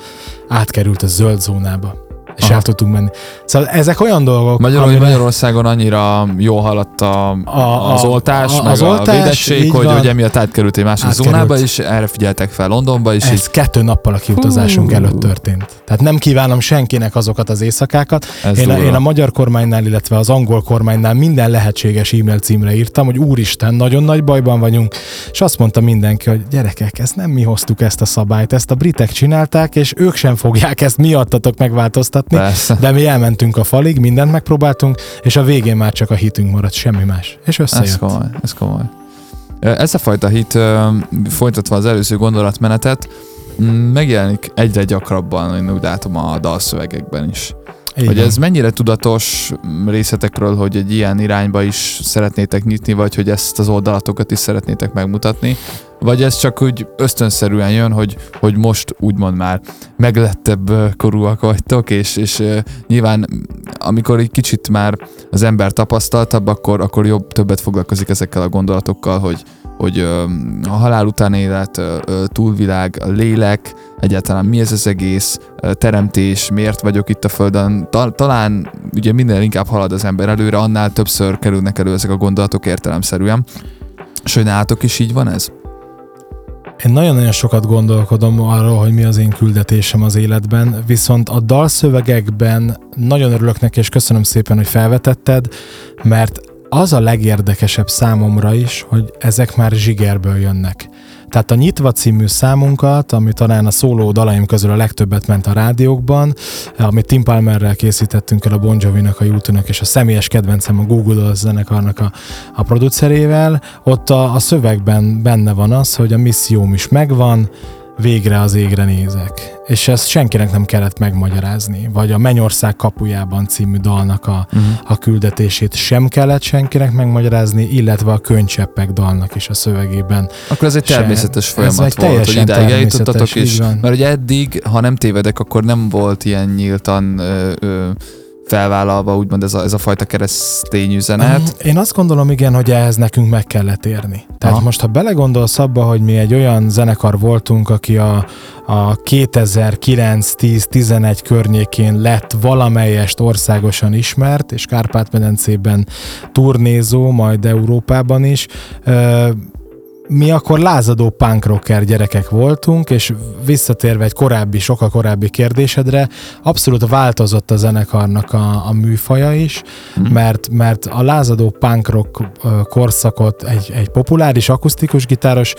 átkerült a zöld zónába. És Aha. el tudtunk menni. Szóval ezek olyan dolgok, Magyarul, amire... Magyarországon annyira jól haladt a, a, az oltás, a, meg az a oltás, védettség, hogy, hogy emiatt átkerült egy másik átkerült. zónába, és erre figyeltek fel Londonba is. Ez így... kettő nappal a kiutazásunk Hú. előtt történt. Tehát nem kívánom senkinek azokat az éjszakákat. én a, én a magyar kormánynál, illetve az angol kormánynál minden lehetséges e-mail címre írtam, hogy úristen, nagyon nagy bajban vagyunk, és azt mondta mindenki, hogy gyerekek, ezt nem mi hoztuk ezt a szabályt, ezt a britek csinálták, és ők sem fogják ezt miattatok megváltoztatni. Persze. De mi elmentünk a falig, mindent megpróbáltunk, és a végén már csak a hitünk maradt, semmi más. És összejött. Ez komoly, ez komoly. Ez a fajta hit, folytatva az előző gondolatmenetet, megjelenik egyre gyakrabban, én úgy látom a dalszövegekben is. Igen. Hogy ez mennyire tudatos részletekről, hogy egy ilyen irányba is szeretnétek nyitni, vagy hogy ezt az oldalatokat is szeretnétek megmutatni, vagy ez csak úgy ösztönszerűen jön, hogy, hogy most úgymond már meglettebb korúak vagytok, és, és nyilván amikor egy kicsit már az ember tapasztaltabb, akkor, akkor jobb, többet foglalkozik ezekkel a gondolatokkal, hogy, hogy a halál után élet, túlvilág, lélek, egyáltalán mi ez az egész, teremtés, miért vagyok itt a Földön. talán ugye minél inkább halad az ember előre, annál többször kerülnek elő ezek a gondolatok értelemszerűen. És hogy nálatok is így van ez? Én nagyon-nagyon sokat gondolkodom arról, hogy mi az én küldetésem az életben, viszont a dalszövegekben nagyon örülök neki, és köszönöm szépen, hogy felvetetted, mert az a legérdekesebb számomra is, hogy ezek már zsigerből jönnek. Tehát a Nyitva című számunkat, ami talán a szóló dalaim közül a legtöbbet ment a rádiókban, amit Tim Palmerrel készítettünk el a Bon Jovi-nak, a youtube és a személyes kedvencem a Google zenekarnak a, a producerével, ott a, a szövegben benne van az, hogy a misszióm is megvan, végre az égre nézek. És ezt senkinek nem kellett megmagyarázni. Vagy a Mennyország kapujában című dalnak a, uh-huh. a küldetését sem kellett senkinek megmagyarázni, illetve a könycseppek dalnak is a szövegében. Akkor ez egy természetes sem. folyamat ez volt, hogy idáig eljutottatok, és mert ugye eddig, ha nem tévedek, akkor nem volt ilyen nyíltan ö, ö, felvállalva, úgymond ez a, ez a fajta keresztény üzenet. Én azt gondolom, igen, hogy ehhez nekünk meg kellett érni. Tehát Aha. most, ha belegondolsz abba, hogy mi egy olyan zenekar voltunk, aki a, a 2009-10-11 környékén lett valamelyest országosan ismert, és Kárpát-medencében turnézó, majd Európában is, mi akkor lázadó punk rocker gyerekek voltunk, és visszatérve egy korábbi, sokkal korábbi kérdésedre, abszolút változott a zenekarnak a, a műfaja is, mm. mert, mert a lázadó punk rock korszakot egy, egy populáris akusztikus gitáros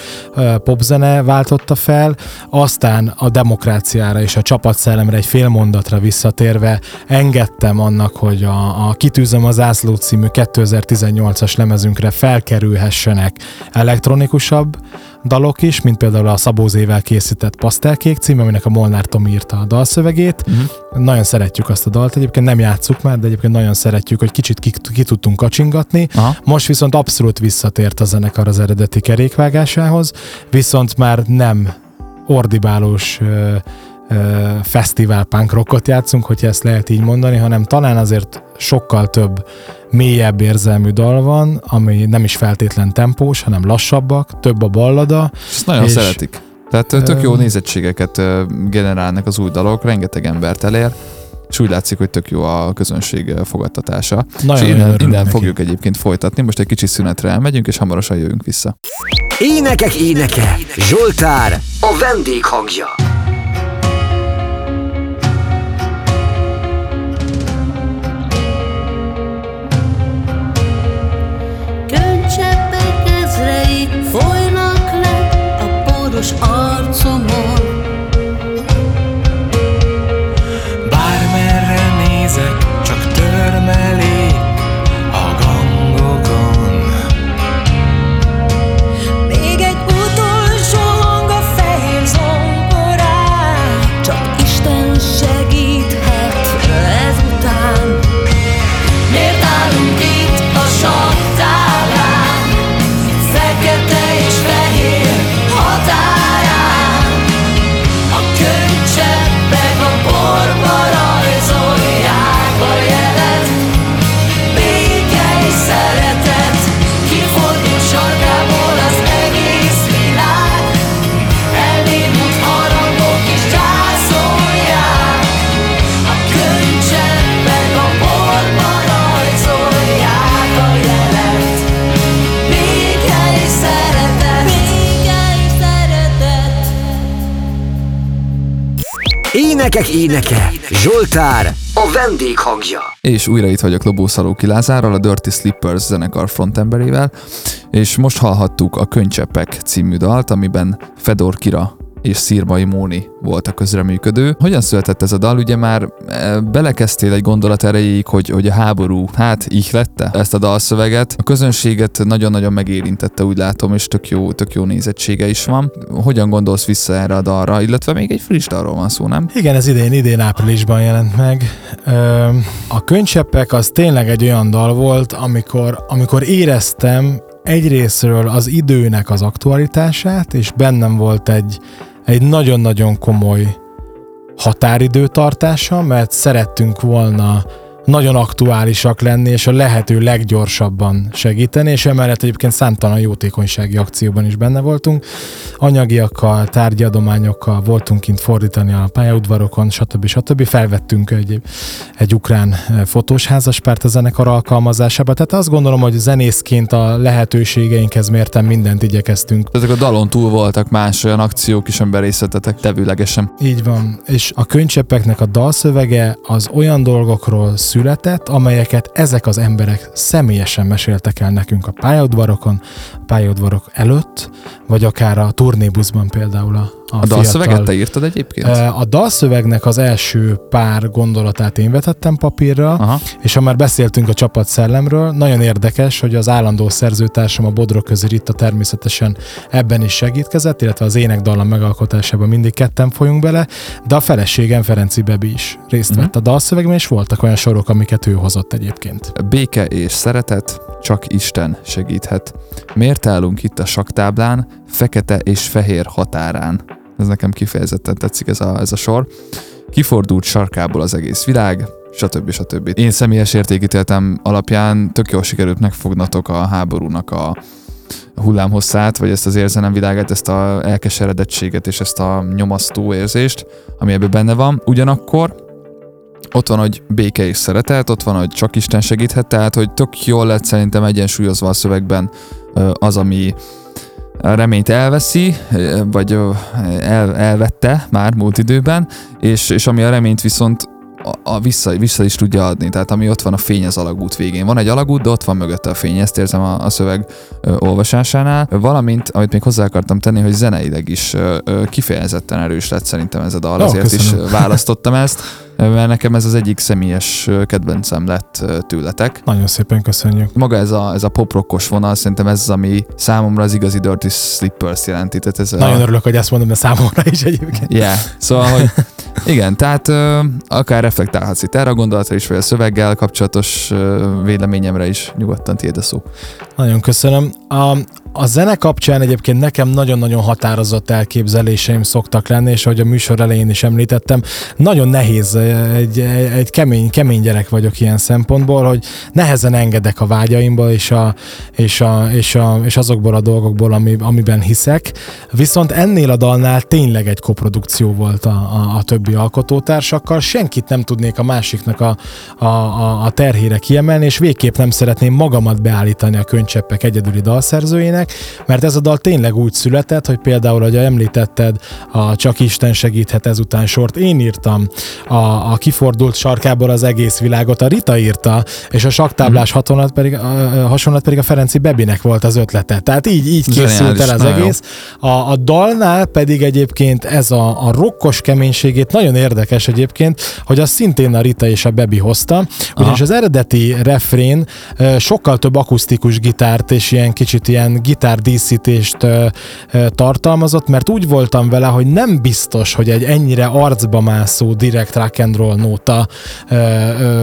popzene váltotta fel, aztán a demokráciára és a csapatszellemre egy fél mondatra visszatérve engedtem annak, hogy a, a Kitűzöm az Ászló című 2018-as lemezünkre felkerülhessenek elektronikus klasszikusabb dalok is, mint például a Szabózével készített Pasztelkék cím, aminek a Molnár Tomi írta a dalszövegét. Uh-huh. Nagyon szeretjük azt a dalt, egyébként nem játsszuk már, de egyébként nagyon szeretjük, hogy kicsit ki, ki tudtunk kacsingatni. Aha. Most viszont abszolút visszatért a zenekar az eredeti kerékvágásához, viszont már nem ordibálós fesztivál punk rockot játszunk, hogyha ezt lehet így mondani, hanem talán azért sokkal több mélyebb érzelmű dal van, ami nem is feltétlen tempós, hanem lassabbak, több a ballada. Ezt nagyon és szeretik. Tehát tök jó nézettségeket generálnak az új dalok, rengeteg embert elér, és úgy látszik, hogy tök jó a közönség fogadtatása. Nagyon és innen, innen fogjuk egyébként folytatni. Most egy kicsi szünetre elmegyünk, és hamarosan jövünk vissza. Énekek éneke, Zsoltár, a vendéghangja. Folynak le a poros énekek éneke, Zsoltár, a vendég hangja. És újra itt vagyok Lobó Szalóki Lázárral, a Dirty Slippers zenekar frontemberével, és most hallhattuk a Könycsepek című dalt, amiben Fedor Kira és Szirmai Móni volt a közreműködő. Hogyan született ez a dal? Ugye már e, belekezdtél egy gondolat erejéig, hogy, hogy a háború, hát így lette ezt a dalszöveget. A közönséget nagyon-nagyon megérintette, úgy látom, és tök jó, tök jó nézettsége is van. Hogyan gondolsz vissza erre a dalra, illetve még egy friss dalról van szó, nem? Igen, ez idén, idén áprilisban jelent meg. A könycseppek az tényleg egy olyan dal volt, amikor, amikor éreztem egyrésztről az időnek az aktualitását, és bennem volt egy, egy nagyon-nagyon komoly határidőtartása, mert szerettünk volna nagyon aktuálisak lenni, és a lehető leggyorsabban segíteni, és emellett egyébként számtalan jótékonysági akcióban is benne voltunk. Anyagiakkal, tárgyadományokkal voltunk kint fordítani a pályaudvarokon, stb. stb. Felvettünk egy, egy ukrán eh, fotós házaspárt a zenekar alkalmazásába, tehát azt gondolom, hogy zenészként a lehetőségeinkhez mértem mindent igyekeztünk. Ezek a dalon túl voltak más olyan akciók is, amiben részletetek tevőlegesen. Így van, és a könycseppeknek a dalszövege az olyan dolgokról született, amelyeket ezek az emberek személyesen meséltek el nekünk a pályaudvarokon, pályaudvarok előtt, vagy akár a turnébuszban például a a, a dalszöveget te írtad egyébként? A dalszövegnek az első pár gondolatát én vetettem papírra, Aha. és ha már beszéltünk a csapat szellemről, nagyon érdekes, hogy az állandó szerzőtársam a Bodrog közé Ritta természetesen ebben is segítkezett, illetve az énekdalam megalkotásában mindig ketten folyunk bele, de a feleségem Ferenci Bebi is részt uh-huh. vett a dalszövegben, és voltak olyan sorok, amiket ő hozott egyébként. Béke és szeretet, csak Isten segíthet. Miért állunk itt a saktáblán, fekete és fehér határán? Ez nekem kifejezetten tetszik ez a, ez a sor. Kifordult sarkából az egész világ, stb. stb. Én személyes értékítéletem alapján tök jól sikerült megfognatok a háborúnak a hullámhosszát, vagy ezt az érzelemvilágát, ezt a elkeseredettséget és ezt a nyomasztó érzést, ami ebben benne van. Ugyanakkor ott van, hogy béke és szeretet, ott van, hogy csak Isten segíthet, tehát hogy tök jól lett szerintem egyensúlyozva a szövegben az, ami a reményt elveszi, vagy el, elvette már múlt időben, és, és ami a reményt viszont a, a vissza, vissza is tudja adni. Tehát ami ott van a fény az alagút végén. Van egy alagút, de ott van mögötte a fény, ezt érzem a, a szöveg ö, olvasásánál. Valamint, amit még hozzá akartam tenni, hogy zeneileg is ö, ö, kifejezetten erős lett szerintem ez a dal, oh, azért köszönöm. is választottam ezt mert nekem ez az egyik személyes kedvencem lett tőletek. Nagyon szépen köszönjük. Maga ez a, ez a poprokkos vonal, szerintem ez az, ami számomra az igazi Dirty Slippers jelenti. Tehát ez Nagyon a... örülök, hogy ezt mondom, de számomra is egyébként. Yeah. Szóval, hogy igen, tehát ö, akár reflektálhatsz itt erre a gondolatra is, vagy a szöveggel kapcsolatos ö, véleményemre is nyugodtan tiéd a szó. Nagyon köszönöm. A, a zene kapcsán egyébként nekem nagyon-nagyon határozott elképzeléseim szoktak lenni, és ahogy a műsor elején is említettem, nagyon nehéz, egy, egy kemény, kemény gyerek vagyok ilyen szempontból, hogy nehezen engedek a vágyaimból és, a, és, a, és, a, és azokból a dolgokból, ami, amiben hiszek. Viszont ennél a dalnál tényleg egy koprodukció volt a, a, a többi alkotótársakkal, senkit nem tudnék a másiknak a, a, a, a terhére kiemelni, és végképp nem szeretném magamat beállítani a könycseppek egyedüli dalszerzőjének, emberek, mert ez a dal tényleg úgy született, hogy például, hogy említetted, a Csak Isten segíthet ezután sort, én írtam, a, a kifordult sarkából az egész világot a Rita írta, és a saktáblás mm. hasonlat, pedig, a, hasonlat pedig a Ferenci Bebinek volt az ötlete. Tehát így, így készült el az egész. A, a dalnál pedig egyébként ez a, a rokkos keménységét nagyon érdekes egyébként, hogy az szintén a Rita és a Bebi hozta, ugyanis az eredeti refrén sokkal több akusztikus gitárt és ilyen kicsit ilyen gitárdíszítést tartalmazott, mert úgy voltam vele, hogy nem biztos, hogy egy ennyire arcba mászó direkt rock and roll nóta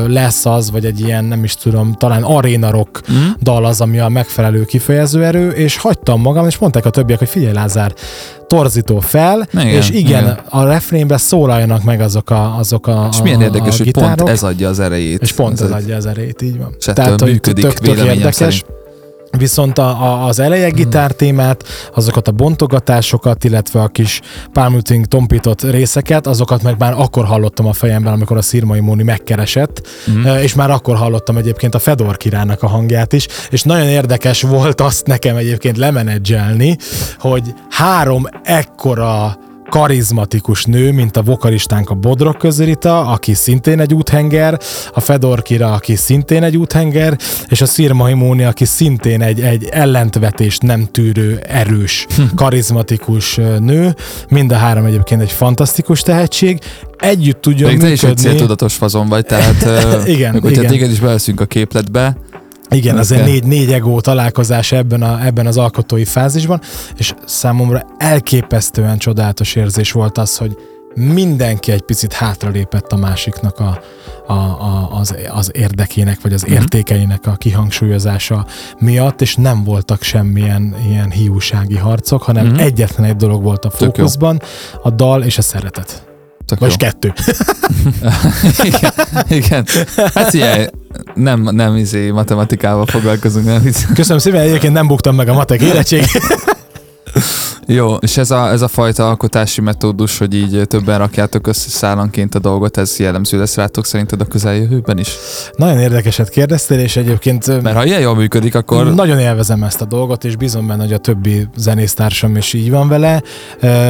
lesz az, vagy egy ilyen, nem is tudom, talán arena rock mm. dal az, ami a megfelelő kifejező erő, és hagytam magam, és mondták a többiek, hogy figyelj Lázár, torzító fel, igen, és igen, igen, a refrénbe szólaljanak meg azok a azok a És milyen érdekes, hogy pont ez adja az erejét. És pont ez, ez adja az erejét, így van. Tehát, hogy működik, tök, tök érdekes. Szerint. Viszont a, a, az eleje gitár témát, azokat a bontogatásokat, illetve a kis palmuting tompított részeket, azokat meg már akkor hallottam a fejemben, amikor a Szirmai Móni megkeresett, mm. és már akkor hallottam egyébként a Fedor királynak a hangját is, és nagyon érdekes volt azt nekem egyébként lemenedzselni, hogy három ekkora karizmatikus nő, mint a vokalistánk a Bodrok közörita, aki szintén egy úthenger, a Fedorkira, aki szintén egy úthenger, és a Szirmahimóni, aki szintén egy, egy ellentvetést nem tűrő, erős, karizmatikus ö, nő. Mind a három egyébként egy fantasztikus tehetség. Együtt tudjon Még te is egy működni. céltudatos fazon vagy, tehát Igen, igen. téged is beleszünk a képletbe, Igen, azért Oké. négy, négy egó találkozás ebben, a, ebben az alkotói fázisban, és számomra elképesztően csodálatos érzés volt az, hogy mindenki egy picit hátralépett a másiknak a, a, a, az, az érdekének, vagy az értékeinek a kihangsúlyozása miatt, és nem voltak semmilyen ilyen hiúsági harcok, hanem Mhm. egyetlen egy dolog volt a fókuszban, a dal és a szeretet. Tök Vagy jó. kettő. igen, igen. Hát figyelj, nem, nem izé, matematikával foglalkozunk, nem. Köszönöm szépen, egyébként nem buktam meg a matek érettség. Jó, és ez a, ez a fajta alkotási metódus, hogy így többen rakjátok össze szállanként a dolgot, ez jellemző lesz rátok szerinted a közeljövőben is? Nagyon érdekeset kérdeztél, és egyébként Mert ha ilyen jól működik, akkor Nagyon élvezem ezt a dolgot, és bízom benne, hogy a többi zenésztársam is így van vele.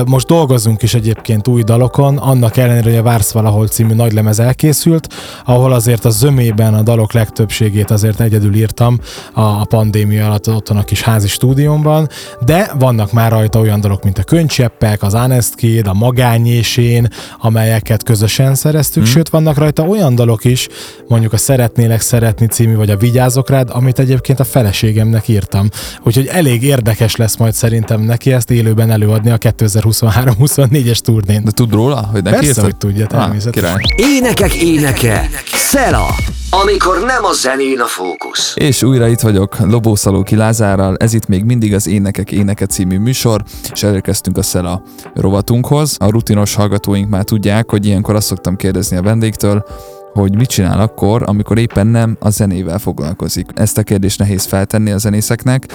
Most dolgozunk is egyébként új dalokon, annak ellenére, hogy a Vársz valahol című nagylemez elkészült, ahol azért a zömében a dalok legtöbbségét azért egyedül írtam a a pandémia alatt otthon a kis házi stúdiómban, de vannak már rajta olyan dalok, mint a Könycseppek, az Honest Kid, a Magányésén, amelyeket közösen szereztük, Hmm. sőt vannak rajta olyan dalok is, mondjuk a Szeretnélek szeretni című, vagy a Vigyázok rád, amit egyébként a feleségemnek írtam. Úgyhogy elég érdekes lesz majd szerintem neki ezt élőben előadni a 2023-24-es turnén. de tud róla, hogy neki Persze, írtad? hogy tudja, Ah, természetesen. király. Énekek éneke, Szela, amikor nem a zenén a fókusz. És újra itt vagyok Lobó Szalóki Lázárral, ez itt még mindig az Énekek Éneke című műsor, és elérkeztünk a Szela rovatunkhoz. A rutinos hallgatóink már tudják, hogy ilyenkor azt szoktam kérdezni a vendégtől, hogy mit csinál akkor, amikor éppen nem a zenével foglalkozik. Ezt a kérdést nehéz feltenni a zenészeknek,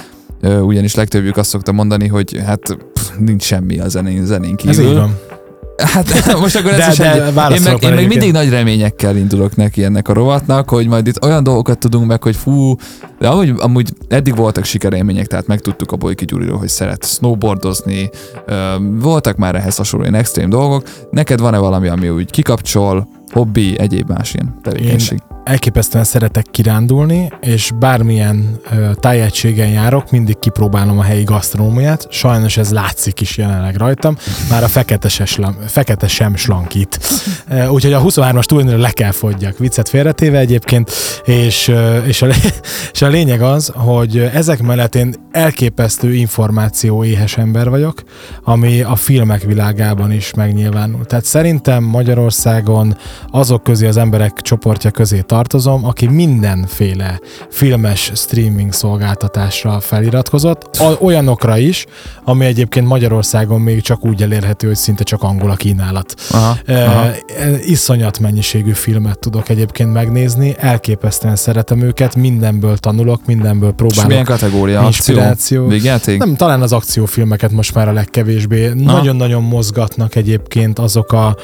ugyanis legtöbbjük azt szokta mondani, hogy hát pff, nincs semmi a zenén, zenén kívül. Ez így van. Hát most akkor ez De- is de egy... Én válaszolok meg, én meg mindig nagy reményekkel indulok neki ennek a rovatnak, hogy majd itt olyan dolgokat tudunk meg, hogy fú, de amúgy, amúgy eddig voltak sikerélmények, tehát megtudtuk a Bolyki Gyuriról, hogy szeret snowboardozni, voltak már ehhez hasonló extrém dolgok. Neked van-e valami, ami úgy kikapcsol, hobbi, egyéb más ilyen tevékenység? elképesztően szeretek kirándulni, és bármilyen ö, tájegységen járok, mindig kipróbálom a helyi gasztronómiát. Sajnos ez látszik is jelenleg rajtam, már a fekete, seslam, fekete sem slankít. Úgyhogy a 23-as túlnél le kell fogyjak, viccet félretéve egyébként, és, és, a, és a lényeg az, hogy ezek mellett én elképesztő információ éhes ember vagyok, ami a filmek világában is megnyilvánul. Tehát szerintem Magyarországon azok közé az emberek csoportja közé tartozom, aki mindenféle filmes streaming szolgáltatásra feliratkozott, olyanokra is, ami egyébként Magyarországon még csak úgy elérhető, hogy szinte csak angol a kínálat. Aha, Uh, aha. iszonyat mennyiségű filmet tudok egyébként megnézni, elképesztően szeretem őket, mindenből tanulok, mindenből És próbálok. milyen kategória? inspiráció. Akció? Végjáték? Nem, talán az akciófilmeket most már a legkevésbé. Nagyon-nagyon mozgatnak egyébként azok a,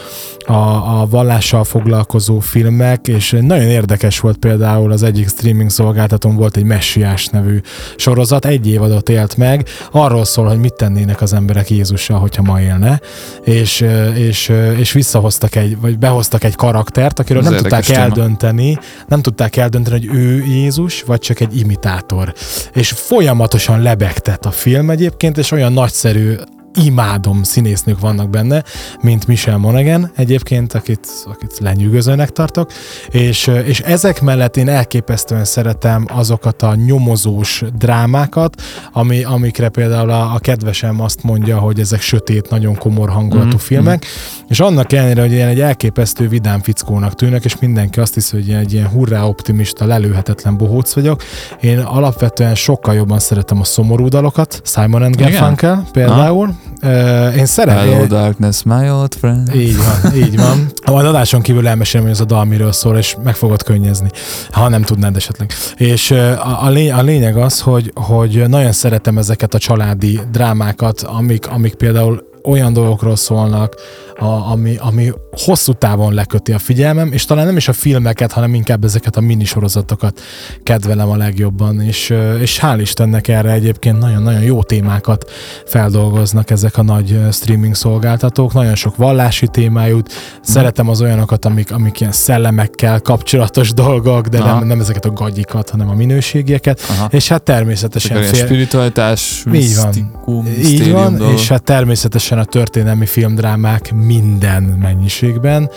a, a vallással foglalkozó filmek, és nagyon érdekes volt például az egyik streaming szolgáltatón volt egy Messiás nevű sorozat, egy évadot élt meg, arról szól, hogy mit tennének az emberek Jézussal, hogyha ma élne, és, és, és visszahoztak egy, vagy behoztak egy karaktert, akiről Ez nem tudták téma. eldönteni, nem tudták eldönteni, hogy ő Jézus, vagy csak egy imitátor. És folyamatosan lebegtet a film egyébként, és olyan nagyszerű imádom színésznők vannak benne, mint Michelle Monaghan egyébként, akit, akit lenyűgözőnek tartok, és, és ezek mellett én elképesztően szeretem azokat a nyomozós drámákat, ami, amikre például a, a kedvesem azt mondja, hogy ezek sötét, nagyon komor hangulatú Mhm, mm, filmek, és annak ellenére, hogy ilyen egy elképesztő vidám fickónak tűnök, és mindenki azt hiszi, hogy ilyen, egy ilyen hurrá optimista, lelőhetetlen bohóc vagyok, én alapvetően sokkal jobban szeretem a szomorú dalokat, Simon and? Garfunkel például. Uh, én szeretem. Hello darkness, my old friend. Így van, így van. Majd adáson kívül elmesélem, hogy ez a dal miről szól, és meg fogod könnyezni, ha nem tudnád esetleg. És a, a, lény, a lényeg az, hogy, hogy nagyon szeretem ezeket a családi drámákat, amik, amik például olyan dolgokról szólnak, a, ami, ami hosszú távon leköti a figyelmem, és talán nem is a filmeket, hanem inkább ezeket a minisorozatokat kedvelem a legjobban, és, és hál' Istennek erre egyébként nagyon-nagyon jó témákat feldolgoznak ezek a nagy streaming szolgáltatók, nagyon sok vallási témájút, szeretem az olyanokat, amik, amik ilyen szellemekkel kapcsolatos dolgok, de Aha. nem, nem ezeket a gagyikat, hanem a minőségieket, Aha. és hát természetesen ilyen spiritualitás, Így van. misztikum, így van, és hát természetesen a történelmi filmdrámák minden mennyiségben,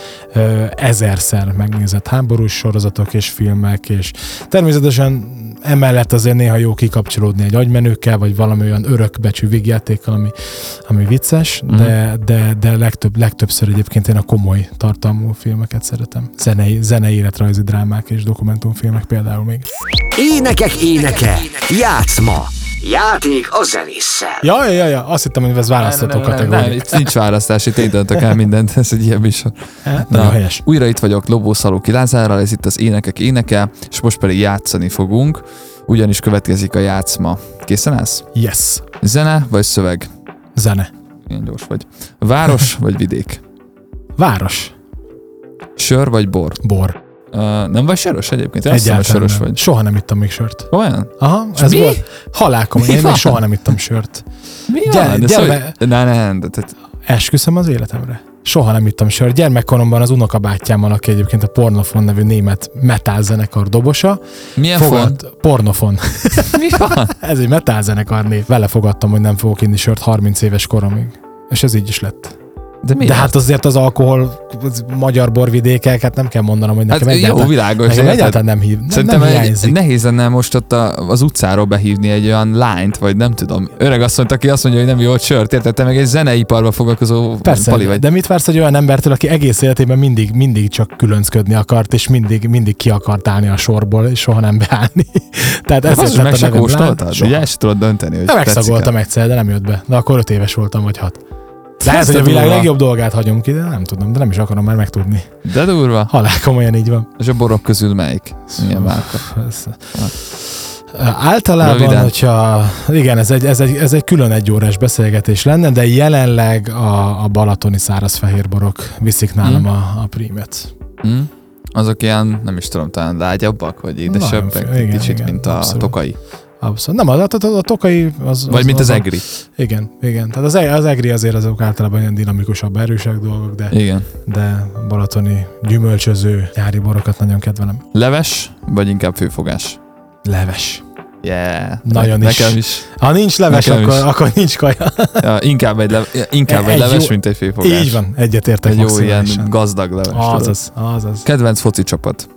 ezerszer megnézett háborús sorozatok és filmek, és természetesen emellett azért néha jó kikapcsolódni egy agymenőkkel, vagy valami olyan örökbecsű vígjátékkal, ami, ami vicces, Mhm. de, de, de legtöbb, legtöbbször egyébként én a komoly tartalmú filmeket szeretem. Zenei, zenei életrajzi drámák és dokumentumfilmek például még. Énekek éneke, játszma, játék a zenésszel. Ja, ja, ja, azt hittem, hogy ez választható kategória. nem, itt nincs választás, itt én döntök el mindent, ez egy ilyen műsor. Hát, Nagyon helyes. újra itt vagyok Lobó Szalóki Lázárral, ez itt az Énekek Éneke, és most pedig játszani fogunk, ugyanis következik a játszma. Készen állsz? Yes. Zene vagy szöveg? Zene. Ilyen gyors vagy. Város vagy vidék? Város. Sör vagy bor? Bor. Uh, nem vagy sörös egyébként? Én azt hiszem, hogy sörös nem. vagy. Soha nem ittam még sört. Olyan? Aha, És ez mi? volt. Halálkom, Mi én még soha nem ittam sört. Mi Gyere- van? De gyere szóval, ne, ne, de, tehát, Esküszöm az életemre. Soha nem ittam sört. Gyermekkoromban az unokabátyámmal, aki egyébként a Pornofon nevű német metal zenekar dobosa. milyen fogad, Pornofon. Mi van? ez egy metal zenekar név. Vele fogadtam, hogy nem fogok inni sört 30 éves koromig. És ez így is lett. De mi? De hát azért az alkohol az magyar borvidékek, hát nem kell mondanom, hogy hát nekem jó, egyáltalán, világos. nekem érted? egyáltalán nem hív. Nem, Szerintem nem egy, nehéz lenne most ott a, az utcáról behívni egy olyan lányt, vagy nem tudom. Öreg mondta, aki azt mondja, hogy nem jó sört, érted? Te meg egy zeneiparban foglalkozó Persze, pali vagy. de mit vársz egy olyan embertől, aki egész életében mindig, mindig csak különcködni akart, és mindig, mindig ki akart állni a sorból, és soha nem beállni. Tehát Ez ezért meg se kóstoltad? Ugye el tudod dönteni, hogy De megszagoltam egyszer, de nem jött be. De akkor öt éves voltam, vagy hat. Lehet, Ez hogy a világ durva. legjobb dolgát hagyom ki, de nem tudom, de nem is akarom már megtudni. De durva. Halál komolyan így van. És a borok közül melyik? Milyen márka? Általában, Röviden. hogyha igen, ez egy, ez, egy, ez egy külön egy órás beszélgetés lenne, de jelenleg a, a balatoni szárazfehérborok viszik nálam Hmm. a, a prímet. Hm? Azok ilyen, nem is tudom, talán lágyabbak, vagy édesebbek, kicsit, igen, mint a abszolút. tokai. Abszolút. Nem, a, a, a, a tokai az... Vagy mint az a- egri. Igen, igen. Tehát az, e- az egri azért azok általában ilyen dinamikusabb, erősek dolgok, de, Igen. de balatoni gyümölcsöző nyári borokat nagyon kedvelem. Leves, vagy inkább főfogás? Leves. Yeah. Nagyon ne, is. Nekem is. Ha nincs leves, Nekem akkor, is. akkor nincs kaja. Ja, inkább egy, leve, inkább egy, Egy leves, jó- mint egy főfogás. Így van, egyetértek Egy jó ilyen gazdag leves. Azaz, azaz. Kedvenc foci csapat.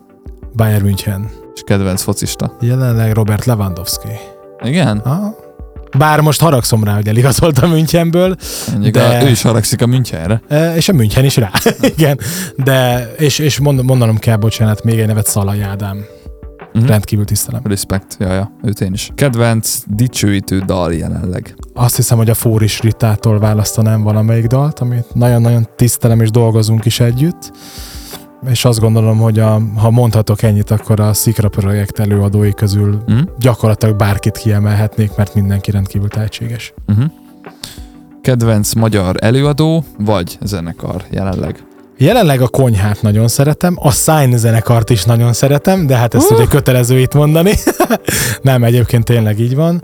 Bayern München. És kedvenc focista. Jelenleg Robert Lewandowski. Igen? Aha. Bár most haragszom rá, hogy eligazoltam Münchenből, Mondjuk De- a, ő is haragszik a Münchenre. e, és a München is rá. Igen. De, és, és mond, mondanom kell, bocsánat, még egy nevet Szalai Ádám. Mhm. Rendkívül tisztelem. Respekt, ja, ja, őt én is. Kedvenc dicsőítő dal jelenleg. Azt hiszem, hogy a Fóris Ritától választanám valamelyik dalt, amit nagyon-nagyon tisztelem, és dolgozunk is együtt. És azt gondolom, hogy a, ha mondhatok ennyit, akkor a Szikra projekt előadói közül Hm? gyakorlatilag bárkit kiemelhetnék, mert mindenki rendkívül tehetséges. Uh-huh. Kedvenc magyar előadó, vagy zenekar jelenleg. Jelenleg a konyhát nagyon szeretem, a Sign zenekart is nagyon szeretem, de hát ezt Uh! ugye kötelező itt mondani. Nem, egyébként tényleg így van.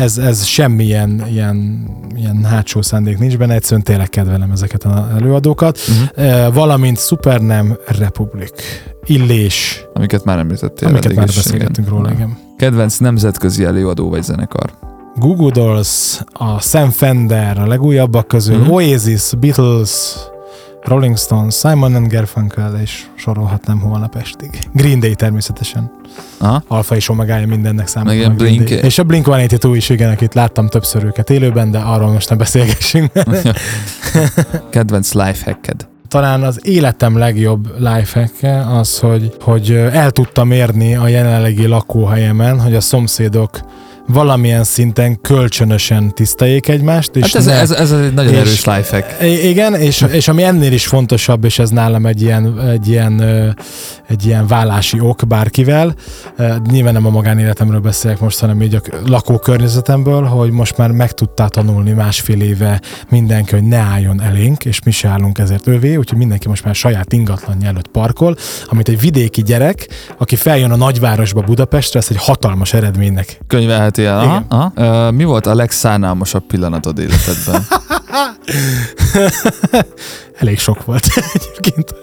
Ez, ez semmilyen ilyen, ilyen hátsó szándék nincs benne, egyszerűen tényleg kedvelem ezeket az előadókat. Uh-huh. Valamint Supernem Republic, Illés, Amiket már említettél. amiket már is, beszélgettünk igen. róla, igen. Kedvenc nemzetközi előadó vagy zenekar. Google Dolls, a Sam Fender, a legújabbak közül, Mhm. Oasis, Beatles, Rolling Stones, Simon and Garfunkel, és sorolhatnám holnap estig. Green Day természetesen. Aha. Alfa és omegája mindennek számomra. Meg Blink- Day. És a Blink-182 is, igen, akit láttam többször őket élőben, de arról most nem beszélgessünk. Kedvenc lifehacked. Talán az életem legjobb lifehack az, hogy, hogy el tudtam érni a jelenlegi lakóhelyemen, hogy a szomszédok valamilyen szinten kölcsönösen tiszteljék egymást. És Hát ez, ne, ez, ez egy nagyon és- erős lifehack. Igen, és, és ami ennél is fontosabb, és ez nálam egy ilyen, egy ilyen, egy ilyen vállási ok bárkivel, nyilván nem a magánéletemről beszélek most, hanem így a lakókörnyezetemből, hogy most már meg tudtál tanulni másfél éve mindenki, hogy ne álljon elénk, és mi se állunk ezért övé, úgyhogy mindenki most már saját ingatlan előtt parkol, amit egy vidéki gyerek, aki feljön a nagyvárosba Budapestre, ezt egy hatalmas eredménynek Könyvelheti el. Aha, aha. Ö, mi volt a legszánalmasabb pillanatod életedben? Elég sok volt egyébként.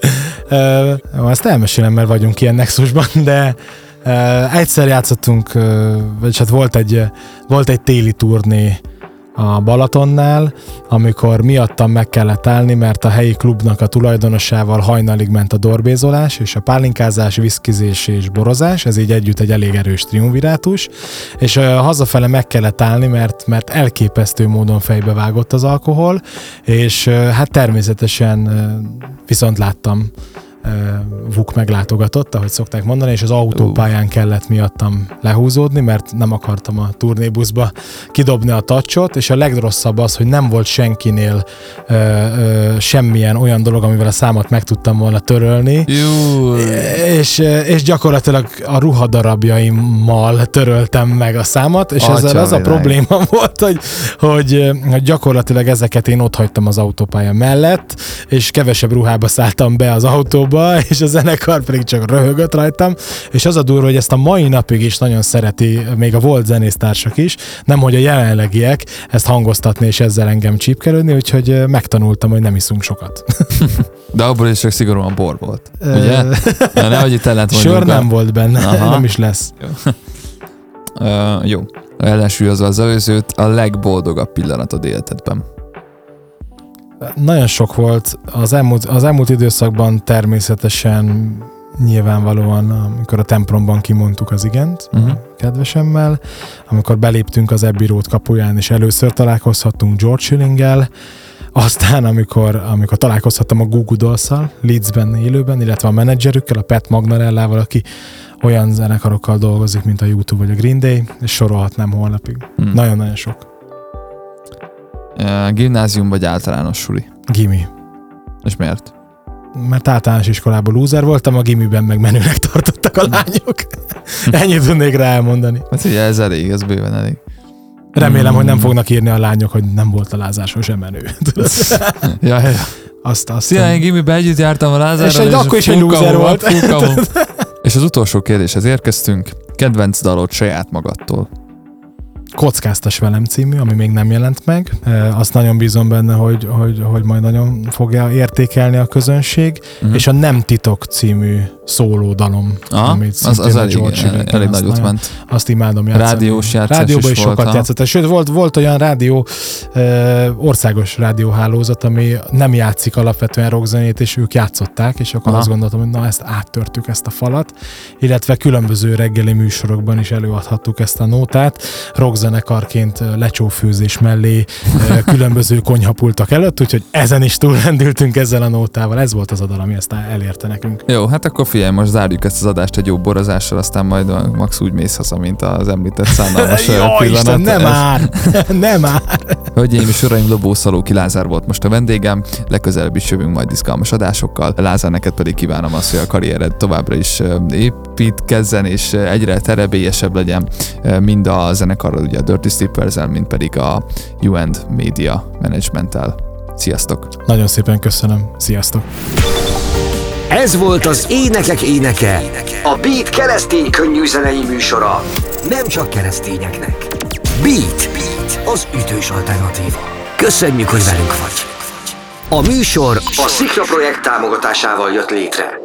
Ö, Ezt elmesélem, mert vagyunk ilyen nexusban, de ö, egyszer játszottunk, ö, vagyis hát volt egy, volt egy téli turné a Balatonnál, amikor miattam meg kellett állni, mert a helyi klubnak a tulajdonosával hajnalig ment a dorbézolás, és a pálinkázás, viszkizés és borozás, ez így együtt egy elég erős triumvirátus, és hazafele meg kellett állni, mert, mert elképesztő módon fejbevágott az alkohol, és hát természetesen viszont láttam Vuk meglátogatott, ahogy szokták mondani, és az autópályán kellett miattam lehúzódni, mert nem akartam a turnébuszba kidobni a tacsot, és a legrosszabb az, hogy nem volt senkinél ö, ö, semmilyen olyan dolog, amivel a számot meg tudtam volna törölni, és, és gyakorlatilag a ruhadarabjaimmal töröltem meg a számat, és Atya ezzel az a probléma volt, hogy, hogy, hogy gyakorlatilag ezeket én ott hagytam az autópálya mellett, és kevesebb ruhába szálltam be az autóba, és a zenekar pedig csak röhögött rajtam, és az a durva, hogy ezt a mai napig is nagyon szereti, még a volt zenésztársak is, nem hogy a jelenlegiek ezt hangoztatni és ezzel engem csípkelődni, úgyhogy megtanultam, hogy nem iszunk sokat. De abból is csak szigorúan bor volt. Ugye? Na, nehogy itt ellent Sör nem volt benne, Aha. nem is lesz. Uh, jó. Ellensúlyozva az előzőt, a legboldogabb pillanatod életedben. Nagyon sok volt. Az elmúlt, az elmúlt időszakban természetesen nyilvánvalóan, amikor a templomban kimondtuk az igent Mhm. uh-huh. kedvesemmel, amikor beléptünk az Abbey Road kapuján, és először találkozhattunk George Schillinggel, aztán, amikor, amikor találkozhattam a Google Dolls-szal, Leedsben élőben, illetve a menedzserükkel, a Pat Magnarellával, aki olyan zenekarokkal dolgozik, mint a YouTube vagy a Green Day, és sorolhatnám holnapig. Hmm. Nagyon-nagyon sok. Gimnázium vagy általános suli? Gimi. És miért? mert általános iskolában lúzer voltam, a gimiben meg menőnek tartottak a lányok. Ennyit tudnék rá elmondani. Hát ugye ez elég, ez bőven elég. Remélem, Mm. hogy nem fognak írni a lányok, hogy nem volt a Lázár sosem menő. Ja, ja. Azt, azt Szia, én gimibe együtt jártam a Lázárral, És egy- akkor is egy loser volt. volt. és az utolsó kérdéshez érkeztünk. Kedvenc dalod saját magadtól. Kockáztas velem című, ami még nem jelent meg. Azt nagyon bízom benne, hogy, hogy, hogy majd nagyon fogja értékelni a közönség. Mhm. És a Nem titok című szóló dalom, Aha, amit az, az elég, George elég azt nagyot nagyon- ment. Azt imádom játszani. Rádiós játszás Rádióban is is sokat ha? játszott. Sőt, volt, volt olyan rádió, ö, országos rádióhálózat, ami nem játszik alapvetően rockzenét, és ők játszották, és akkor Aha. azt gondoltam, hogy na ezt áttörtük ezt a falat, illetve különböző reggeli műsorokban is előadhattuk ezt a nótát, rockzenekarként ö, lecsófőzés mellé, különböző konyhapultak előtt, úgyhogy ezen is túlrendültünk ezzel a nótával. Ez volt az a dal, ami ezt elérte nekünk. Jó, hát akkor figyelj, most zárjuk ezt az adást egy jó borozással, aztán majd max úgy mész haza, mint az említett szánalmas pillanat. Isten, nem Ez- már! nem már! Hölgyeim és uraim, Lobó Szalóki Lázár volt most a vendégem, legközelebb is jövünk majd izgalmas adásokkal. Lázár, neked pedig kívánom azt, hogy a karriered továbbra is építkezzen, és egyre terebélyesebb legyen, mind a zenekarral, ugye a Dirty slippers mind pedig a UN Media Management-tel. Sziasztok! Nagyon szépen köszönöm. Sziasztok! Ez volt az Énekek Éneke, a Beat keresztény könnyű zenei műsora. Nem csak keresztényeknek. Beat, Beat, az ütős alternatíva. Köszönjük, hogy velünk vagy. A műsor a Szikra projekt támogatásával jött létre.